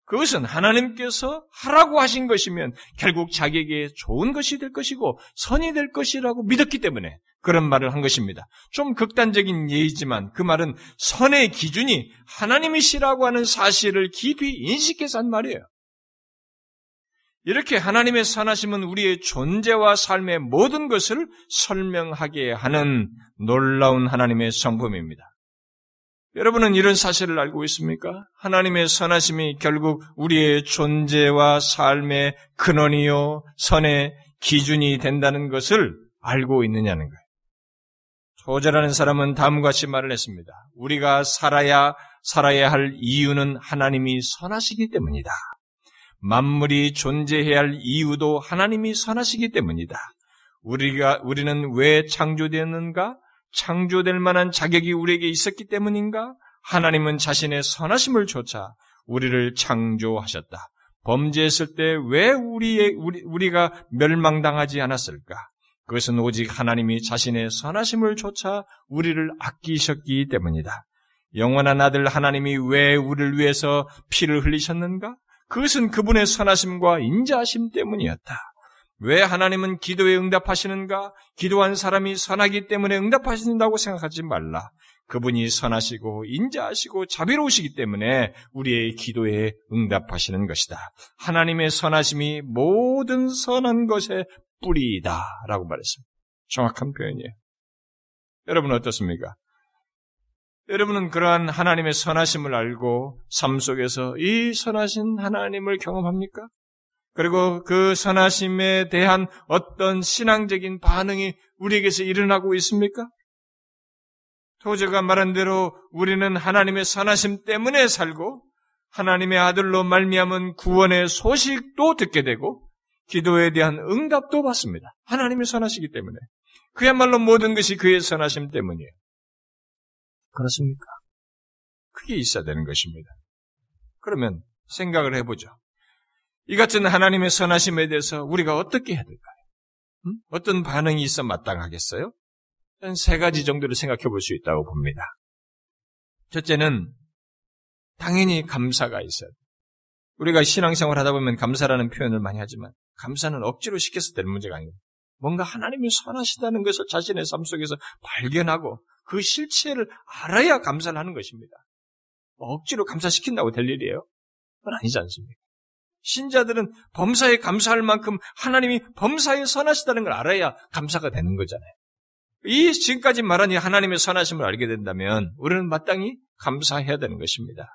Speaker 1: 그것은 하나님께서 하라고 하신 것이면 결국 자기에게 좋은 것이 될 것이고 선이 될 것이라고 믿었기 때문에 그런 말을 한 것입니다. 좀 극단적인 예이지만 그 말은 선의 기준이 하나님이시라고 하는 사실을 깊이 인식해서 한 말이에요. 이렇게 하나님의 선하심은 우리의 존재와 삶의 모든 것을 설명하게 하는 놀라운 하나님의 성품입니다. 여러분은 이런 사실을 알고 있습니까? 하나님의 선하심이 결국 우리의 존재와 삶의 근원이요, 선의 기준이 된다는 것을 알고 있느냐는 거예요. 조절하는 사람은 다음과 같이 말을 했습니다. 우리가 살아야, 살아야 할 이유는 하나님이 선하시기 때문이다. 만물이 존재해야 할 이유도 하나님이 선하시기 때문이다. 우리가, 우리는 왜 창조되었는가? 창조될 만한 자격이 우리에게 있었기 때문인가? 하나님은 자신의 선하심을 조차 우리를 창조하셨다. 범죄했을 때 왜 우리의, 우리, 우리가 멸망당하지 않았을까? 그것은 오직 하나님이 자신의 선하심을 조차 우리를 아끼셨기 때문이다. 영원한 아들 하나님이 왜 우리를 위해서 피를 흘리셨는가? 그것은 그분의 선하심과 인자하심 때문이었다. 왜 하나님은 기도에 응답하시는가? 기도한 사람이 선하기 때문에 응답하신다고 생각하지 말라. 그분이 선하시고 인자하시고 자비로우시기 때문에 우리의 기도에 응답하시는 것이다. 하나님의 선하심이 모든 선한 것의 뿌리이다. 라고 말했습니다. 정확한 표현이에요. 여러분 어떻습니까? 여러분은 그러한 하나님의 선하심을 알고 삶 속에서 이 선하신 하나님을 경험합니까? 그리고 그 선하심에 대한 어떤 신앙적인 반응이 우리에게서 일어나고 있습니까? 토저가 말한 대로 우리는 하나님의 선하심 때문에 살고 하나님의 아들로 말미암은 구원의 소식도 듣게 되고 기도에 대한 응답도 받습니다. 하나님이 선하시기 때문에 그야말로 모든 것이 그의 선하심 때문이에요. 그렇습니까? 그게 있어야 되는 것입니다. 그러면 생각을 해보죠. 이 같은 하나님의 선하심에 대해서 우리가 어떻게 해야 될까요? 음? 어떤 반응이 있어 마땅하겠어요? 세 가지 정도로 생각해 볼 수 있다고 봅니다. 첫째는 당연히 감사가 있어요. 우리가 신앙생활 하다 보면 감사라는 표현을 많이 하지만 감사는 억지로 시켜서 되는 문제가 아니에요. 뭔가 하나님이 선하시다는 것을 자신의 삶 속에서 발견하고 그 실체를 알아야 감사를 하는 것입니다. 억지로 감사시킨다고 될 일이에요? 그건 아니지 않습니까? 신자들은 범사에 감사할 만큼 하나님이 범사에 선하시다는 걸 알아야 감사가 되는 거잖아요. 이 지금까지 말한 이 하나님의 선하심을 알게 된다면 우리는 마땅히 감사해야 되는 것입니다.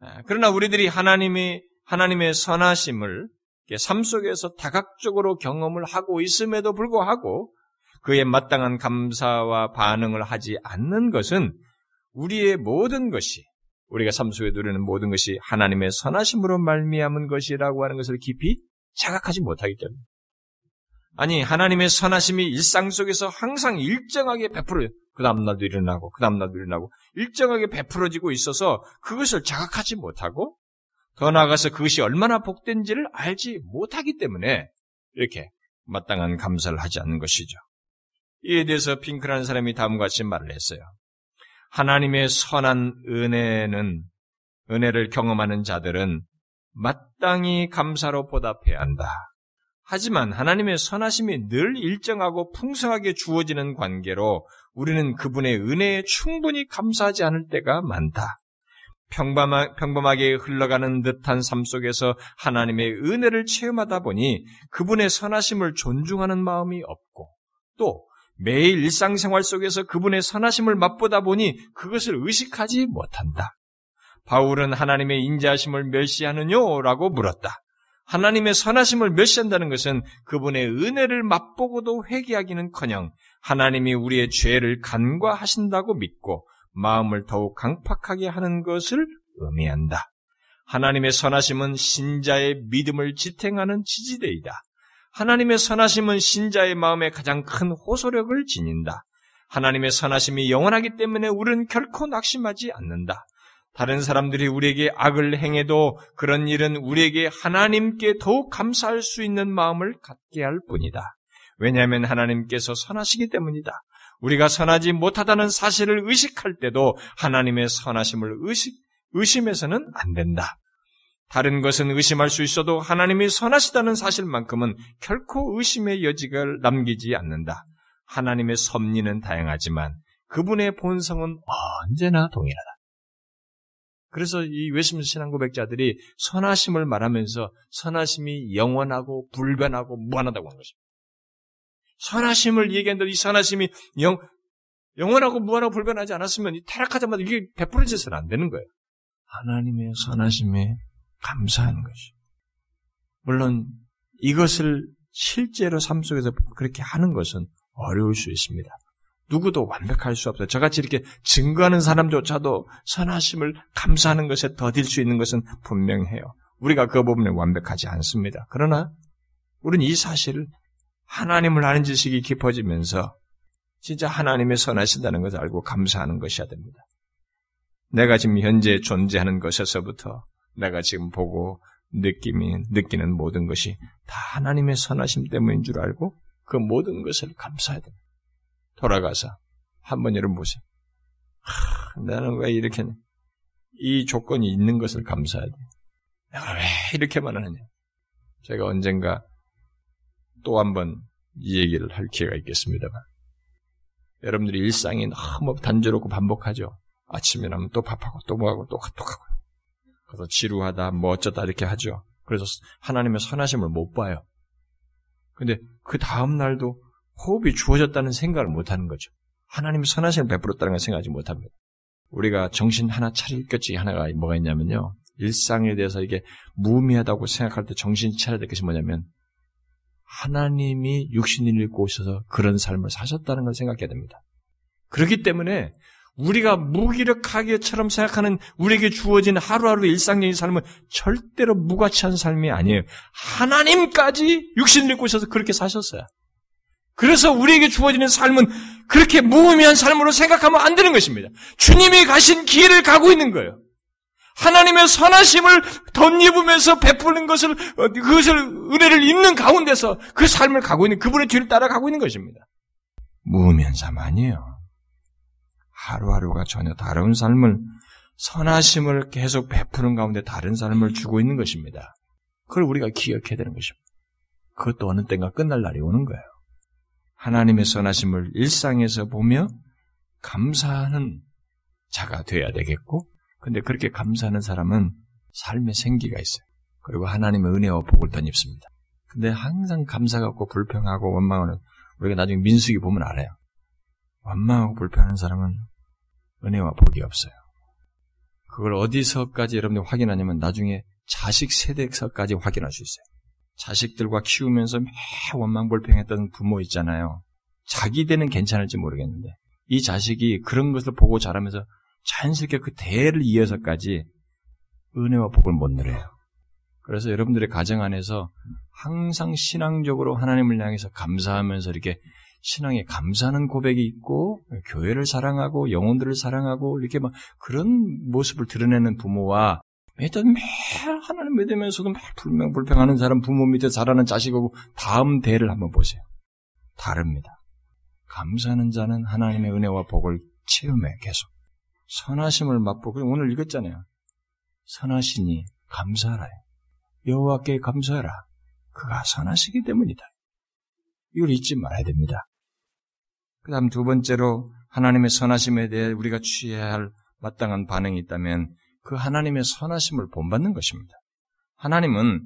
Speaker 1: 아, 그러나 우리들이 하나님이 하나님의 선하심을 삶 속에서 다각적으로 경험을 하고 있음에도 불구하고 그에 마땅한 감사와 반응을 하지 않는 것은 우리의 모든 것이 우리가 삶 속에 누리는 모든 것이 하나님의 선하심으로 말미암은 것이라고 하는 것을 깊이 자각하지 못하기 때문에 아니 하나님의 선하심이 일상 속에서 항상 일정하게 베풀어 그 다음날도 일어나고 그 다음날도 일어나고 일정하게 베풀어지고 있어서 그것을 자각하지 못하고 더 나아가서 그것이 얼마나 복된지를 알지 못하기 때문에 이렇게 마땅한 감사를 하지 않는 것이죠. 이에 대해서 핑크라는 사람이 다음과 같이 말을 했어요. 하나님의 선한 은혜는 은혜를 경험하는 자들은 마땅히 감사로 보답해야 한다. 하지만 하나님의 선하심이 늘 일정하고 풍성하게 주어지는 관계로 우리는 그분의 은혜에 충분히 감사하지 않을 때가 많다. 평범하, 평범하게 흘러가는 듯한 삶 속에서 하나님의 은혜를 체험하다 보니 그분의 선하심을 존중하는 마음이 없고 또 매일 일상생활 속에서 그분의 선하심을 맛보다 보니 그것을 의식하지 못한다. 바울은 하나님의 인자하심을 멸시하느뇨? 라고 물었다. 하나님의 선하심을 멸시한다는 것은 그분의 은혜를 맛보고도 회개하기는커녕 하나님이 우리의 죄를 간과하신다고 믿고 마음을 더욱 강팍하게 하는 것을 의미한다. 하나님의 선하심은 신자의 믿음을 지탱하는 지지대이다. 하나님의 선하심은 신자의 마음에 가장 큰 호소력을 지닌다. 하나님의 선하심이 영원하기 때문에 우리는 결코 낙심하지 않는다. 다른 사람들이 우리에게 악을 행해도 그런 일은 우리에게 하나님께 더욱 감사할 수 있는 마음을 갖게 할 뿐이다. 왜냐하면 하나님께서 선하시기 때문이다. 우리가 선하지 못하다는 사실을 의식할 때도 하나님의 선하심을 의식, 의심해서는 안 된다. 다른 것은 의심할 수 있어도 하나님이 선하시다는 사실만큼은 결코 의심의 여지가 남기지 않는다. 하나님의 섭리는 다양하지만 그분의 본성은 언제나 동일하다. 그래서 이 외심 신앙 고백자들이 선하심을 말하면서 선하심이 영원하고 불변하고 무한하다고 하는 것입니다. 선하심을 얘기했는데 이 선하심이 영, 영원하고 무한하고 불변하지 않았으면 이 타락하자마자 이게 베풀어져서는 안 되는 거예요. 하나님의 선하심에 감사하는 것이. 물론 이것을 실제로 삶 속에서 그렇게 하는 것은 어려울 수 있습니다. 누구도 완벽할 수 없어요. 저같이 이렇게 증거하는 사람조차도 선하심을 감사하는 것에 더딜 수 있는 것은 분명해요. 우리가 그 부분에 완벽하지 않습니다. 그러나 우리는 이 사실을 하나님을 아는 지식이 깊어지면서 진짜 하나님의 선하신다는 것을 알고 감사하는 것이어야 됩니다. 내가 지금 현재 존재하는 것에서부터 내가 지금 보고 느낌이 느끼는 모든 것이 다 하나님의 선하심 때문인 줄 알고 그 모든 것을 감사해야 됩니다. 돌아가서 한번 여러분 보세요. 하, 나는 왜 이렇게 이 조건이 있는 것을 감사해야 돼? 내가 왜 이렇게만 하느냐? 제가 언젠가 또 한번 이 얘기를 할 기회가 있겠습니다만 여러분들이 일상이 너무 단조롭고 반복하죠. 아침에 나면 또 밥하고 또 뭐하고 또 카톡하고 그래서 지루하다 뭐 어쩌다 이렇게 하죠. 그래서 하나님의 선하심을 못 봐요. 근데 그 다음 날도 호흡이 주어졌다는 생각을 못 하는 거죠. 하나님의 선하심을 베풀었다는 걸 생각하지 못합니다. 우리가 정신 하나 차릴 것이 하나가 뭐가 있냐면요. 일상에 대해서 이게 무의미하다고 생각할 때 정신 차려야 될 것이 뭐냐면 하나님이 육신을 입고 오셔서 그런 삶을 사셨다는 걸 생각해야 됩니다. 그렇기 때문에 우리가 무기력하게처럼 생각하는 우리에게 주어진 하루하루 일상적인 삶은 절대로 무가치한 삶이 아니에요. 하나님까지 육신을 입고 오셔서 그렇게 사셨어요. 그래서 우리에게 주어지는 삶은 그렇게 무의미한 삶으로 생각하면 안 되는 것입니다. 주님이 가신 길을 가고 있는 거예요. 하나님의 선하심을 덧입으면서 베푸는 것을, 어, 그것을, 은혜를 입는 가운데서 그 삶을 가고 있는, 그분의 뒤를 따라가고 있는 것입니다. 무의미한 삶 아니에요. 하루하루가 전혀 다른 삶을, 선하심을 계속 베푸는 가운데 다른 삶을 주고 있는 것입니다. 그걸 우리가 기억해야 되는 것입니다. 그것도 어느 때가 끝날 날이 오는 거예요. 하나님의 선하심을 일상에서 보며 감사하는 자가 되어야 되겠고, 근데 그렇게 감사하는 사람은 삶의 생기가 있어요. 그리고 하나님의 은혜와 복을 덧입습니다. 근데 항상 감사가 없고 불평하고 원망하는 우리가 나중에 민숙이 보면 알아요. 원망하고 불평하는 사람은 은혜와 복이 없어요. 그걸 어디서까지 여러분들 확인하냐면 나중에 자식 세대에서까지 확인할 수 있어요. 자식들과 키우면서 매 원망불평했던 부모 있잖아요. 자기 되는 괜찮을지 모르겠는데 이 자식이 그런 것을 보고 자라면서 자연스럽게 그 대를 이어서까지 은혜와 복을 못 누려요. 그래서 여러분들의 가정 안에서 항상 신앙적으로 하나님을 향해서 감사하면서 이렇게 신앙에 감사하는 고백이 있고 교회를 사랑하고 영혼들을 사랑하고 이렇게 막 그런 모습을 드러내는 부모와 매일 매 하나님 믿으면서도 막 불명 불평하는 사람 부모 밑에 자라는 자식하고 다음 대를 한번 보세요. 다릅니다. 감사하는 자는 하나님의 은혜와 복을 체험해 계속. 선하심을 맛보고 오늘 읽었잖아요. 선하시니 감사하라. 여호와께 감사하라. 그가 선하시기 때문이다. 이걸 잊지 말아야 됩니다. 그 다음 두 번째로 하나님의 선하심에 대해 우리가 취해야 할 마땅한 반응이 있다면 그 하나님의 선하심을 본받는 것입니다. 하나님은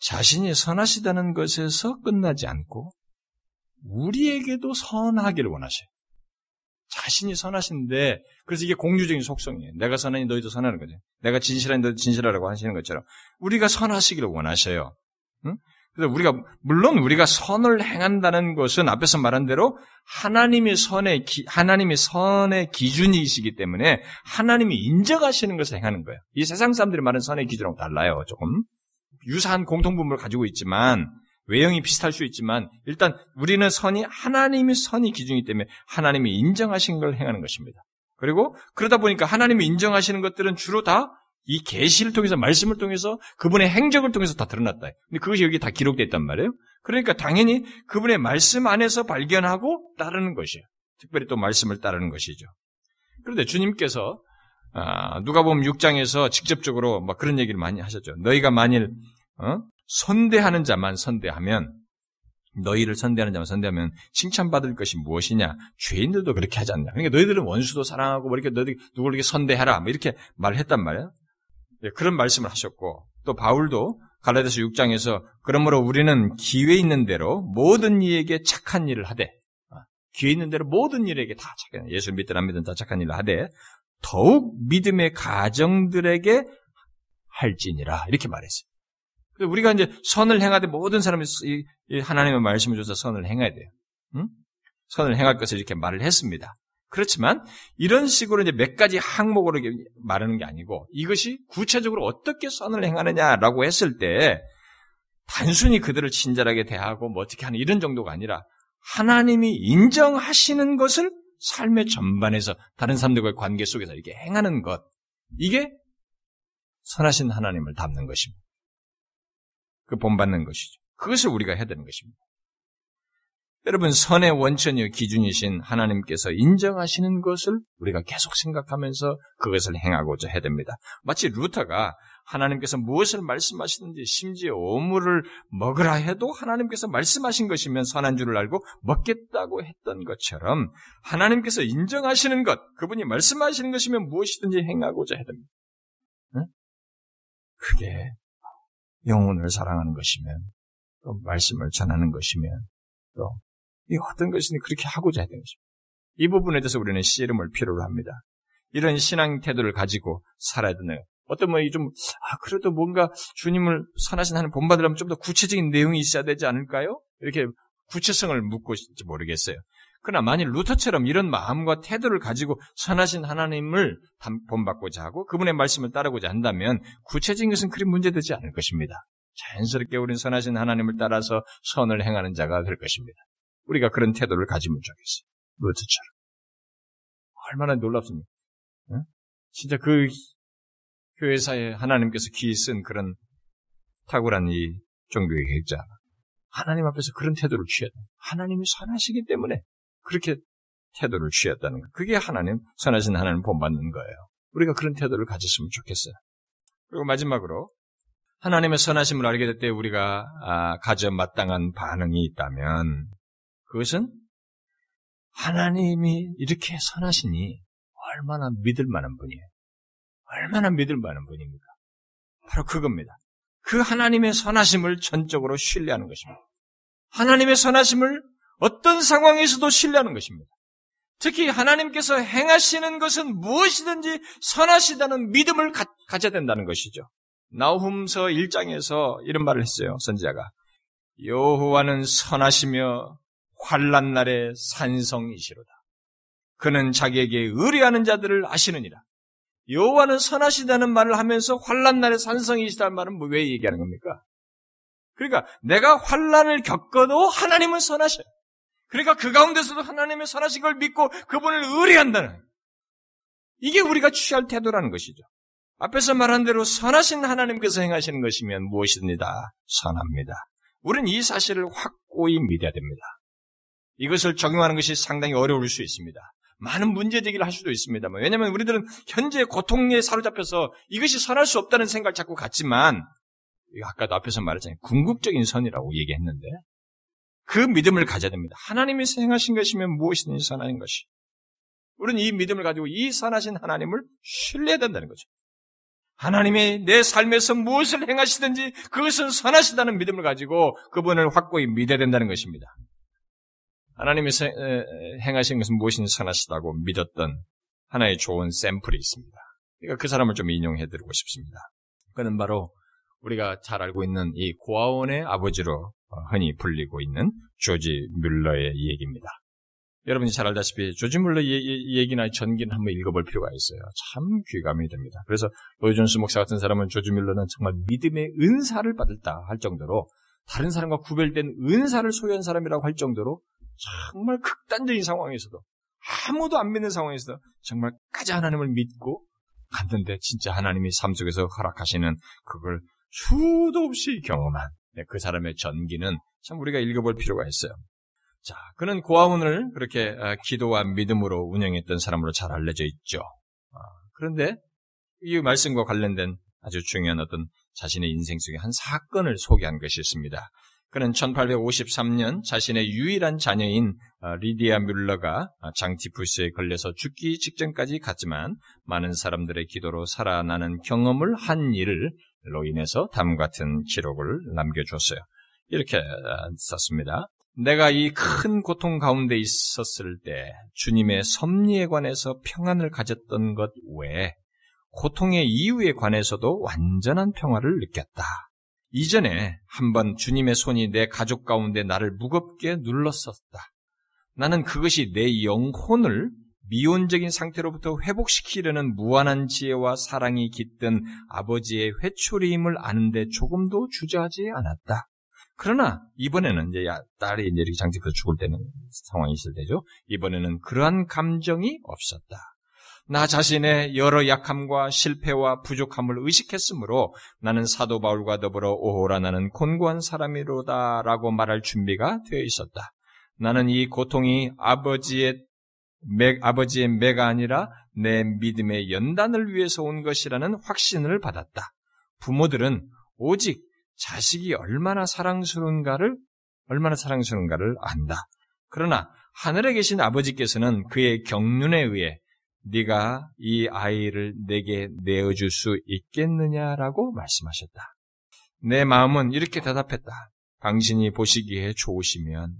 Speaker 1: 자신이 선하시다는 것에서 끝나지 않고 우리에게도 선하기를 원하셔요. 자신이 선하신데 그래서 이게 공유적인 속성이에요. 내가 선하니 너희도 선하는 거죠. 내가 진실하니 너희도 진실하라고 하시는 것처럼 우리가 선하시기를 원하셔요. 응? 그래서 우리가 물론 우리가 선을 행한다는 것은 앞에서 말한 대로 하나님의 선의 기, 하나님의 선의 기준이시기 때문에 하나님이 인정하시는 것을 행하는 거예요. 이 세상 사람들이 말하는 선의 기준하고 달라요. 조금 유사한 공통분모를 가지고 있지만 외형이 비슷할 수 있지만 일단 우리는 선이 하나님의 선이 기준이기 때문에 하나님이 인정하신 걸 행하는 것입니다. 그리고 그러다 보니까 하나님이 인정하시는 것들은 주로 다 이 계시를 통해서 말씀을 통해서 그분의 행적을 통해서 다 드러났다. 근데 그것이 여기 다 기록되어 있단 말이에요. 그러니까 당연히 그분의 말씀 안에서 발견하고 따르는 것이에요. 특별히 또 말씀을 따르는 것이죠. 그런데 주님께서 아, 누가 보면 6장에서 직접적으로 막 그런 얘기를 많이 하셨죠. 너희가 만일 어? 선대하는 자만 선대하면 너희를 선대하는 자만 선대하면 칭찬받을 것이 무엇이냐? 죄인들도 그렇게 하지 않냐? 그러니까 너희들은 원수도 사랑하고 뭐 이렇게 너희 누구를 이렇게 선대하라 뭐 이렇게 말했단 말이야. 예, 그런 말씀을 하셨고 또 바울도 갈라디아서 6장에서 그러므로 우리는 기회 있는 대로 모든 이에게 착한 일을 하되 아, 기회 있는 대로 모든 일에게 다 착한 예수 믿든 안 믿든 다 착한 일을 하되 더욱 믿음의 가정들에게 할지니라 이렇게 말했어요. 우리가 이제 선을 행하되 모든 사람이 하나님의 말씀을 줘서 선을 행해야 돼요. 응? 선을 행할 것을 이렇게 말을 했습니다. 그렇지만 이런 식으로 이제 몇 가지 항목으로 말하는 게 아니고 이것이 구체적으로 어떻게 선을 행하느냐라고 했을 때 단순히 그들을 친절하게 대하고 뭐 어떻게 하는 이런 정도가 아니라 하나님이 인정하시는 것을 삶의 전반에서 다른 사람들과의 관계 속에서 이렇게 행하는 것 이게 선하신 하나님을 닮는 것입니다. 그 본받는 것이죠. 그것을 우리가 해야 되는 것입니다. 여러분, 선의 원천이요 기준이신 하나님께서 인정하시는 것을 우리가 계속 생각하면서 그것을 행하고자 해야 됩니다. 마치 루터가 하나님께서 무엇을 말씀하시는지 심지어 오물을 먹으라 해도 하나님께서 말씀하신 것이면 선한 줄을 알고 먹겠다고 했던 것처럼 하나님께서 인정하시는 것, 그분이 말씀하시는 것이면 무엇이든지 행하고자 해야 됩니다. 응? 그게 영혼을 사랑하는 것이면 또 말씀을 전하는 것이면 또 이 어떤 것이든 그렇게 하고자 하는 것입니다. 이 부분에 대해서 우리는 씨름을 필요로 합니다. 이런 신앙 태도를 가지고 살아야 되는 어떤 분이 좀, 아, 그래도 뭔가 주님을 선하신 하는 본받으려면 좀 더 구체적인 내용이 있어야 되지 않을까요? 이렇게 구체성을 묻고 있지 모르겠어요. 그러나 만일 루터처럼 이런 마음과 태도를 가지고 선하신 하나님을 본받고자 하고 그분의 말씀을 따르고자 한다면 구체적인 것은 그리 문제되지 않을 것입니다. 자연스럽게 우리는 선하신 하나님을 따라서 선을 행하는 자가 될 것입니다. 우리가 그런 태도를 가지면 좋겠어요. 루트처럼. 얼마나 놀랍습니까? 응? 진짜 그 교회사에 하나님께서 귀히 쓴 그런 탁월한 이 종교의 계획자. 하나님 앞에서 그런 태도를 취했다. 하나님이 선하시기 때문에 그렇게 태도를 취했다는 거. 그게 하나님, 선하신 하나님 본받는 거예요. 우리가 그런 태도를 가졌으면 좋겠어요. 그리고 마지막으로 하나님의 선하심을 알게 될 때 우리가 아, 가져 마땅한 반응이 있다면 그것은 하나님이 이렇게 선하시니 얼마나 믿을 만한 분이에요. 얼마나 믿을 만한 분입니까? 바로 그겁니다. 그 하나님의 선하심을 전적으로 신뢰하는 것입니다. 하나님의 선하심을 어떤 상황에서도 신뢰하는 것입니다. 특히 하나님께서 행하시는 것은 무엇이든지 선하시다는 믿음을 가, 져야 된다는 것이죠. 나훔서 1장에서 이런 말을 했어요. 선지자가 여호와는 선하시며 환란 날에 산성이시로다. 그는 자기에게 의뢰하는 자들을 아시느니라. 여호와는 선하시다는 말을 하면서 환란 날에 산성이시다는 말은 뭐 왜 얘기하는 겁니까? 그러니까 내가 환란을 겪어도 하나님은 선하셔요. 그러니까 그 가운데서도 하나님의 선하신 걸 믿고 그분을 의뢰한다는 이게 우리가 취할 태도라는 것이죠. 앞에서 말한 대로 선하신 하나님께서 행하시는 것이면 무엇이든지 다 선합니다. 우리는 이 사실을 확고히 믿어야 됩니다. 이것을 적용하는 것이 상당히 어려울 수 있습니다. 많은 문제 제기를 할 수도 있습니다만 왜냐하면 우리들은 현재 고통에 사로잡혀서 이것이 선할 수 없다는 생각을 자꾸 갖지만 아까도 앞에서 말했잖아요. 궁극적인 선이라고 얘기했는데 그 믿음을 가져야 됩니다. 하나님이 행하신 것이면 무엇이든지 선한 것이. 우리는 이 믿음을 가지고 이 선하신 하나님을 신뢰해야 된다는 거죠. 하나님이 내 삶에서 무엇을 행하시든지 그것은 선하시다는 믿음을 가지고 그분을 확고히 믿어야 된다는 것입니다. 하나님이 행하신 것은 무엇인지 선하시다고 믿었던 하나의 좋은 샘플이 있습니다. 그러니까 그 사람을 좀 인용해 드리고 싶습니다. 그는 바로 우리가 잘 알고 있는 이 고아원의 아버지로 흔히 불리고 있는 조지 뮬러의 얘기입니다. 여러분이 잘 알다시피 조지 뮬러 얘기나 전기는 한번 읽어볼 필요가 있어요. 참 귀감이 됩니다. 그래서 로이존스 목사 같은 사람은 조지 뮬러는 정말 믿음의 은사를 받았다 할 정도로 다른 사람과 구별된 은사를 소유한 사람이라고 할 정도로 정말 극단적인 상황에서도 아무도 안 믿는 상황에서도 정말 까지 하나님을 믿고 갔는데 진짜 하나님이 삶 속에서 허락하시는 그걸 수도 없이 경험한 네, 그 사람의 전기는 참 우리가 읽어볼 필요가 있어요. 자, 그는 고아원을 그렇게 어, 기도와 믿음으로 운영했던 사람으로 잘 알려져 있죠. 아, 그런데 이 말씀과 관련된 아주 중요한 어떤 자신의 인생 속의 한 사건을 소개한 것이 있습니다. 그는 1853년 자신의 유일한 자녀인 어, 리디아 뮬러가 장티푸스에 걸려서 죽기 직전까지 갔지만 많은 사람들의 기도로 살아나는 경험을 한 일로 인해서 다음 같은 기록을 남겨줬어요. 이렇게 어, 썼습니다. 내가 이 큰 고통 가운데 있었을 때 주님의 섭리에 관해서 평안을 가졌던 것 외에 고통의 이유에 관해서도 완전한 평화를 느꼈다. 이전에 한번 주님의 손이 내 가족 가운데 나를 무겁게 눌렀었다. 나는 그것이 내 영혼을 미온적인 상태로부터 회복시키려는 무한한 지혜와 사랑이 깃든 아버지의 회초리임을 아는데 조금도 주저하지 않았다. 그러나 이번에는 이제 딸이 이제 이렇게 장집해서 죽을 때는 상황이 있을 때죠. 이번에는 그러한 감정이 없었다. 나 자신의 여러 약함과 실패와 부족함을 의식했으므로 나는 사도 바울과 더불어 오호라 나는 곤고한 사람이로다 라고 말할 준비가 되어 있었다. 나는 이 고통이 아버지의 맥, 아버지의 매가 아니라 내 믿음의 연단을 위해서 온 것이라는 확신을 받았다. 부모들은 오직 자식이 얼마나 사랑스러운가를 얼마나 사랑스러운가를 안다. 그러나 하늘에 계신 아버지께서는 그의 경륜에 의해 네가 이 아이를 내게 내어줄 수 있겠느냐라고 말씀하셨다. 내 마음은 이렇게 대답했다. 당신이 보시기에 좋으시면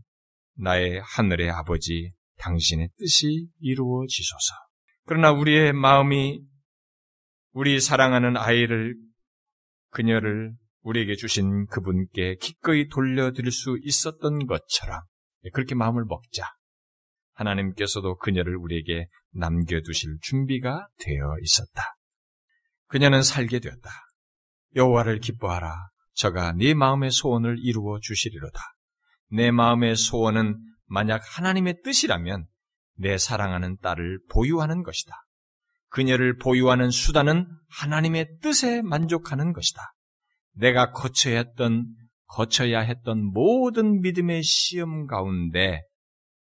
Speaker 1: 나의 하늘의 아버지 당신의 뜻이 이루어지소서. 그러나 우리의 마음이 우리 사랑하는 아이를 그녀를 우리에게 주신 그분께 기꺼이 돌려드릴 수 있었던 것처럼 그렇게 마음을 먹자. 하나님께서도 그녀를 우리에게 남겨두실 준비가 되어 있었다. 그녀는 살게 되었다. 여호와를 기뻐하라. 저가 네 마음의 소원을 이루어 주시리로다. 내 마음의 소원은 만약 하나님의 뜻이라면 내 사랑하는 딸을 보유하는 것이다. 그녀를 보유하는 수단은 하나님의 뜻에 만족하는 것이다. 내가 거쳐야 했던, 거쳐야 했던 모든 믿음의 시험 가운데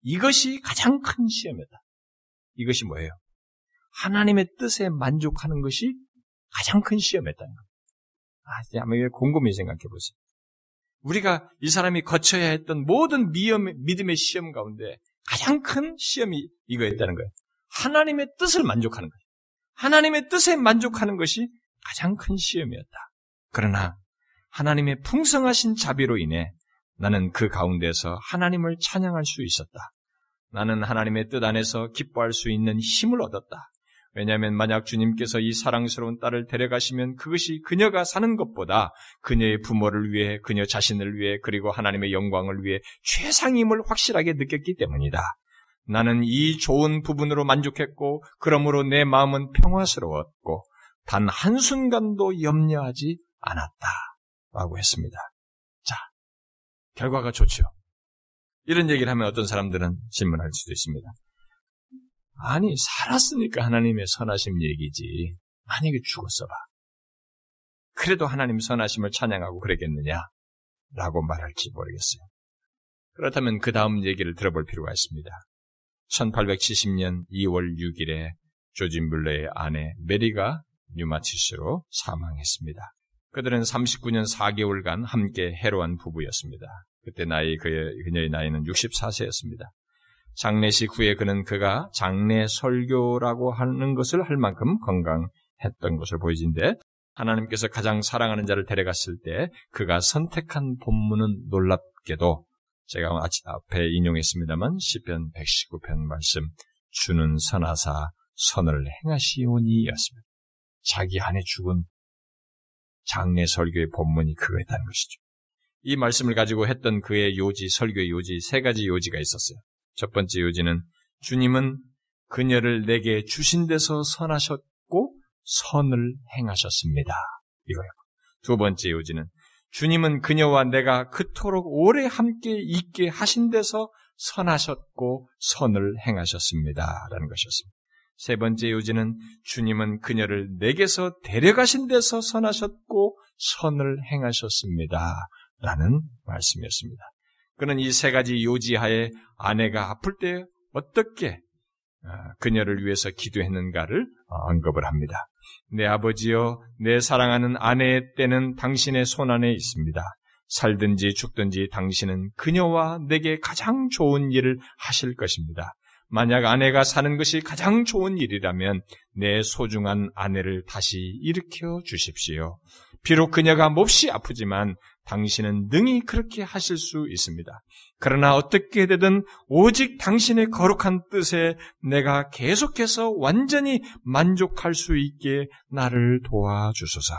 Speaker 1: 이것이 가장 큰 시험이었다. 이것이 뭐예요? 하나님의 뜻에 만족하는 것이 가장 큰 시험이었다는 거예요. 아, 한번 곰곰이 생각해 보세요. 우리가 이 사람이 거쳐야 했던 모든 믿음의 시험 가운데 가장 큰 시험이 이거였다는 거예요. 하나님의 뜻을 만족하는 거예요. 하나님의 뜻에 만족하는 것이 가장 큰 시험이었다. 그러나 하나님의 풍성하신 자비로 인해 나는 그 가운데서 하나님을 찬양할 수 있었다. 나는 하나님의 뜻 안에서 기뻐할 수 있는 힘을 얻었다. 왜냐하면 만약 주님께서 이 사랑스러운 딸을 데려가시면 그것이 그녀가 사는 것보다 그녀의 부모를 위해, 그녀 자신을 위해, 그리고 하나님의 영광을 위해 최상임을 확실하게 느꼈기 때문이다. 나는 이 좋은 부분으로 만족했고, 그러므로 내 마음은 평화스러웠고, 단 한순간도 염려하지 않았다. 라고 했습니다. 자, 결과가 좋죠. 이런 얘기를 하면 어떤 사람들은 질문할 수도 있습니다. 아니, 살았으니까 하나님의 선하심 얘기지. 만약에 죽었어 봐. 그래도 하나님 선하심을 찬양하고 그러겠느냐? 라고 말할지 모르겠어요. 그렇다면 그 다음 얘기를 들어볼 필요가 있습니다. 1870년 2월 6일에 조진 물러의 아내 메리가 뉴마티스로 사망했습니다. 그들은 39년 4개월간 함께 해로한 부부였습니다. 그때 나이 그의 그녀의 나이는 64세였습니다. 장례식 후에 그는 그가 장례 설교라고 하는 것을 할 만큼 건강했던 것을 보여진데 하나님께서 가장 사랑하는 자를 데려갔을 때 그가 선택한 본문은 놀랍게도 제가 앞에 인용했습니다만 시편 119편 말씀 주는 선하사 선을 행하시오니였습니다. 자기 안에 죽은 장례 설교의 본문이 그거였다는 것이죠. 이 말씀을 가지고 했던 그의 요지, 설교의 요지, 세 가지 요지가 있었어요. 첫 번째 요지는 주님은 그녀를 내게 주신 데서 선하셨고 선을 행하셨습니다. 이거예요. 두 번째 요지는 주님은 그녀와 내가 그토록 오래 함께 있게 하신 데서 선하셨고 선을 행하셨습니다. 라는 것이었습니다. 세 번째 요지는 주님은 그녀를 내게서 데려가신 데서 선하셨고 선을 행하셨습니다. 라는 말씀이었습니다. 그는 이 세 가지 요지하에 아내가 아플 때 어떻게 아, 그녀를 위해서 기도했는가를 언급을 합니다. 내 아버지여, 내 사랑하는 아내의 때는 당신의 손안에 있습니다. 살든지 죽든지 당신은 그녀와 내게 가장 좋은 일을 하실 것입니다. 만약 아내가 사는 것이 가장 좋은 일이라면 내 소중한 아내를 다시 일으켜 주십시오. 비록 그녀가 몹시 아프지만 당신은 능히 그렇게 하실 수 있습니다. 그러나 어떻게 되든 오직 당신의 거룩한 뜻에 내가 계속해서 완전히 만족할 수 있게 나를 도와주소서.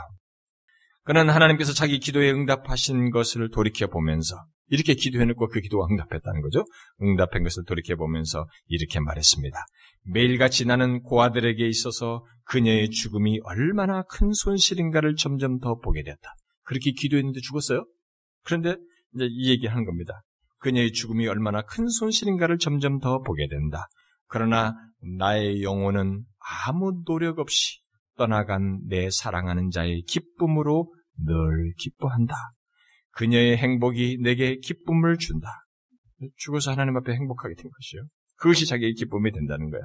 Speaker 1: 그는 하나님께서 자기 기도에 응답하신 것을 돌이켜 보면서 이렇게 기도해놓고 그 기도가 응답했다는 거죠. 응답한 것을 돌이켜 보면서 이렇게 말했습니다. 매일같이 나는 고아들에게 있어서 그녀의 죽음이 얼마나 큰 손실인가를 점점 더 보게 되었다. 그렇게 기도했는데 죽었어요? 그런데 이제 이 얘기 하는 겁니다. 그녀의 죽음이 얼마나 큰 손실인가를 점점 더 보게 된다. 그러나 나의 영혼은 아무 노력 없이 떠나간 내 사랑하는 자의 기쁨으로 늘 기뻐한다. 그녀의 행복이 내게 기쁨을 준다. 죽어서 하나님 앞에 행복하게 된 것이요. 그것이 자기의 기쁨이 된다는 거야.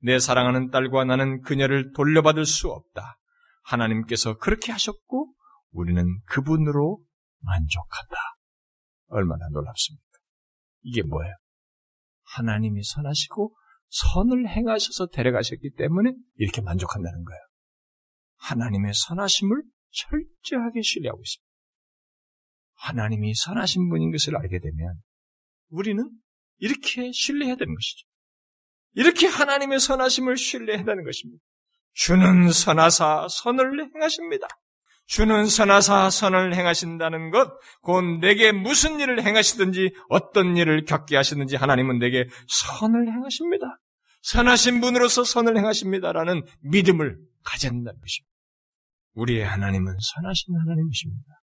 Speaker 1: 내 사랑하는 딸과 나는 그녀를 돌려받을 수 없다. 하나님께서 그렇게 하셨고 우리는 그분으로 만족한다. 얼마나 놀랍습니까? 이게 뭐예요? 하나님이 선하시고 선을 행하셔서 데려가셨기 때문에 이렇게 만족한다는 거예요. 하나님의 선하심을 철저하게 신뢰하고 있습니다. 하나님이 선하신 분인 것을 알게 되면 우리는 이렇게 신뢰해야 되는 것이죠. 이렇게 하나님의 선하심을 신뢰해야 되는 것입니다. 주는 선하사 선을 행하십니다. 주는 선하사 선을 행하신다는 것, 곧 내게 무슨 일을 행하시든지 어떤 일을 겪게 하시든지 하나님은 내게 선을 행하십니다. 선하신 분으로서 선을 행하십니다라는 믿음을 가져야 된다는 것입니다. 우리의 하나님은 선하신 하나님이십니다.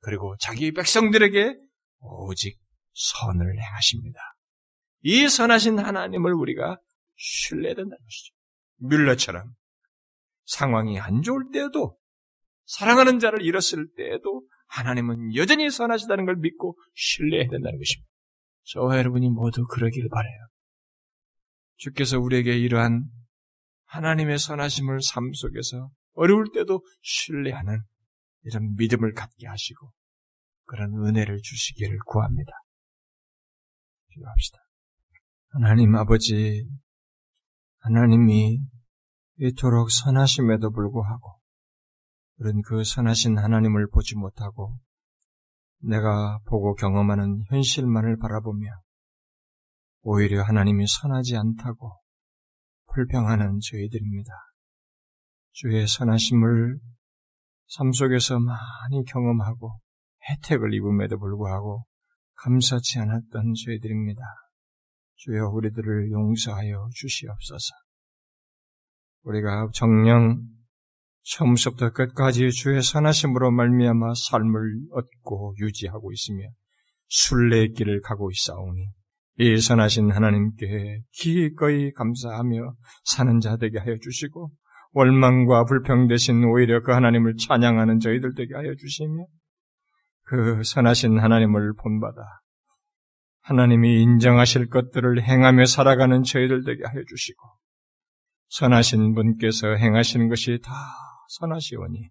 Speaker 1: 그리고 자기 백성들에게 오직 선을 행하십니다. 이 선하신 하나님을 우리가 신뢰해야 된다는 것이죠. 뮬러처럼 상황이 안 좋을 때에도 사랑하는 자를 잃었을 때에도 하나님은 여전히 선하시다는 걸 믿고 신뢰해야 된다는 것입니다. 저와 여러분이 모두 그러길 바래요. 주께서 우리에게 이러한 하나님의 선하심을 삶 속에서 어려울 때도 신뢰하는 이런 믿음을 갖게 하시고 그런 은혜를 주시기를 구합니다. 기도합시다. 하나님 아버지, 하나님이 이토록 선하심에도 불구하고 그런 그 선하신 하나님을 보지 못하고 내가 보고 경험하는 현실만을 바라보며 오히려 하나님이 선하지 않다고 불평하는 저희들입니다. 주의 선하심을 삶 속에서 많이 경험하고 혜택을 입음에도 불구하고 감사치 않았던 저희들입니다. 주여 우리들을 용서하여 주시옵소서. 우리가 정령 처음부터 끝까지 주의 선하심으로 말미암아 삶을 얻고 유지하고 있으며 순례의 길을 가고 있사오니 이 선하신 하나님께 기꺼이 감사하며 사는 자 되게 하여 주시고 원망과 불평 대신 오히려 그 하나님을 찬양하는 저희들 되게 하여 주시며 그 선하신 하나님을 본받아 하나님이 인정하실 것들을 행하며 살아가는 저희들 되게 하여 주시고 선하신 분께서 행하시는 것이 다 선하시오니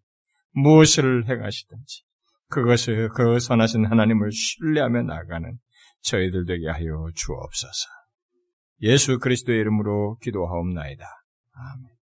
Speaker 1: 무엇을 행하시든지 그것을 그 선하신 하나님을 신뢰하며 나가는 저희들 되게 하여 주옵소서. 예수 그리스도의 이름으로 기도하옵나이다. 아멘.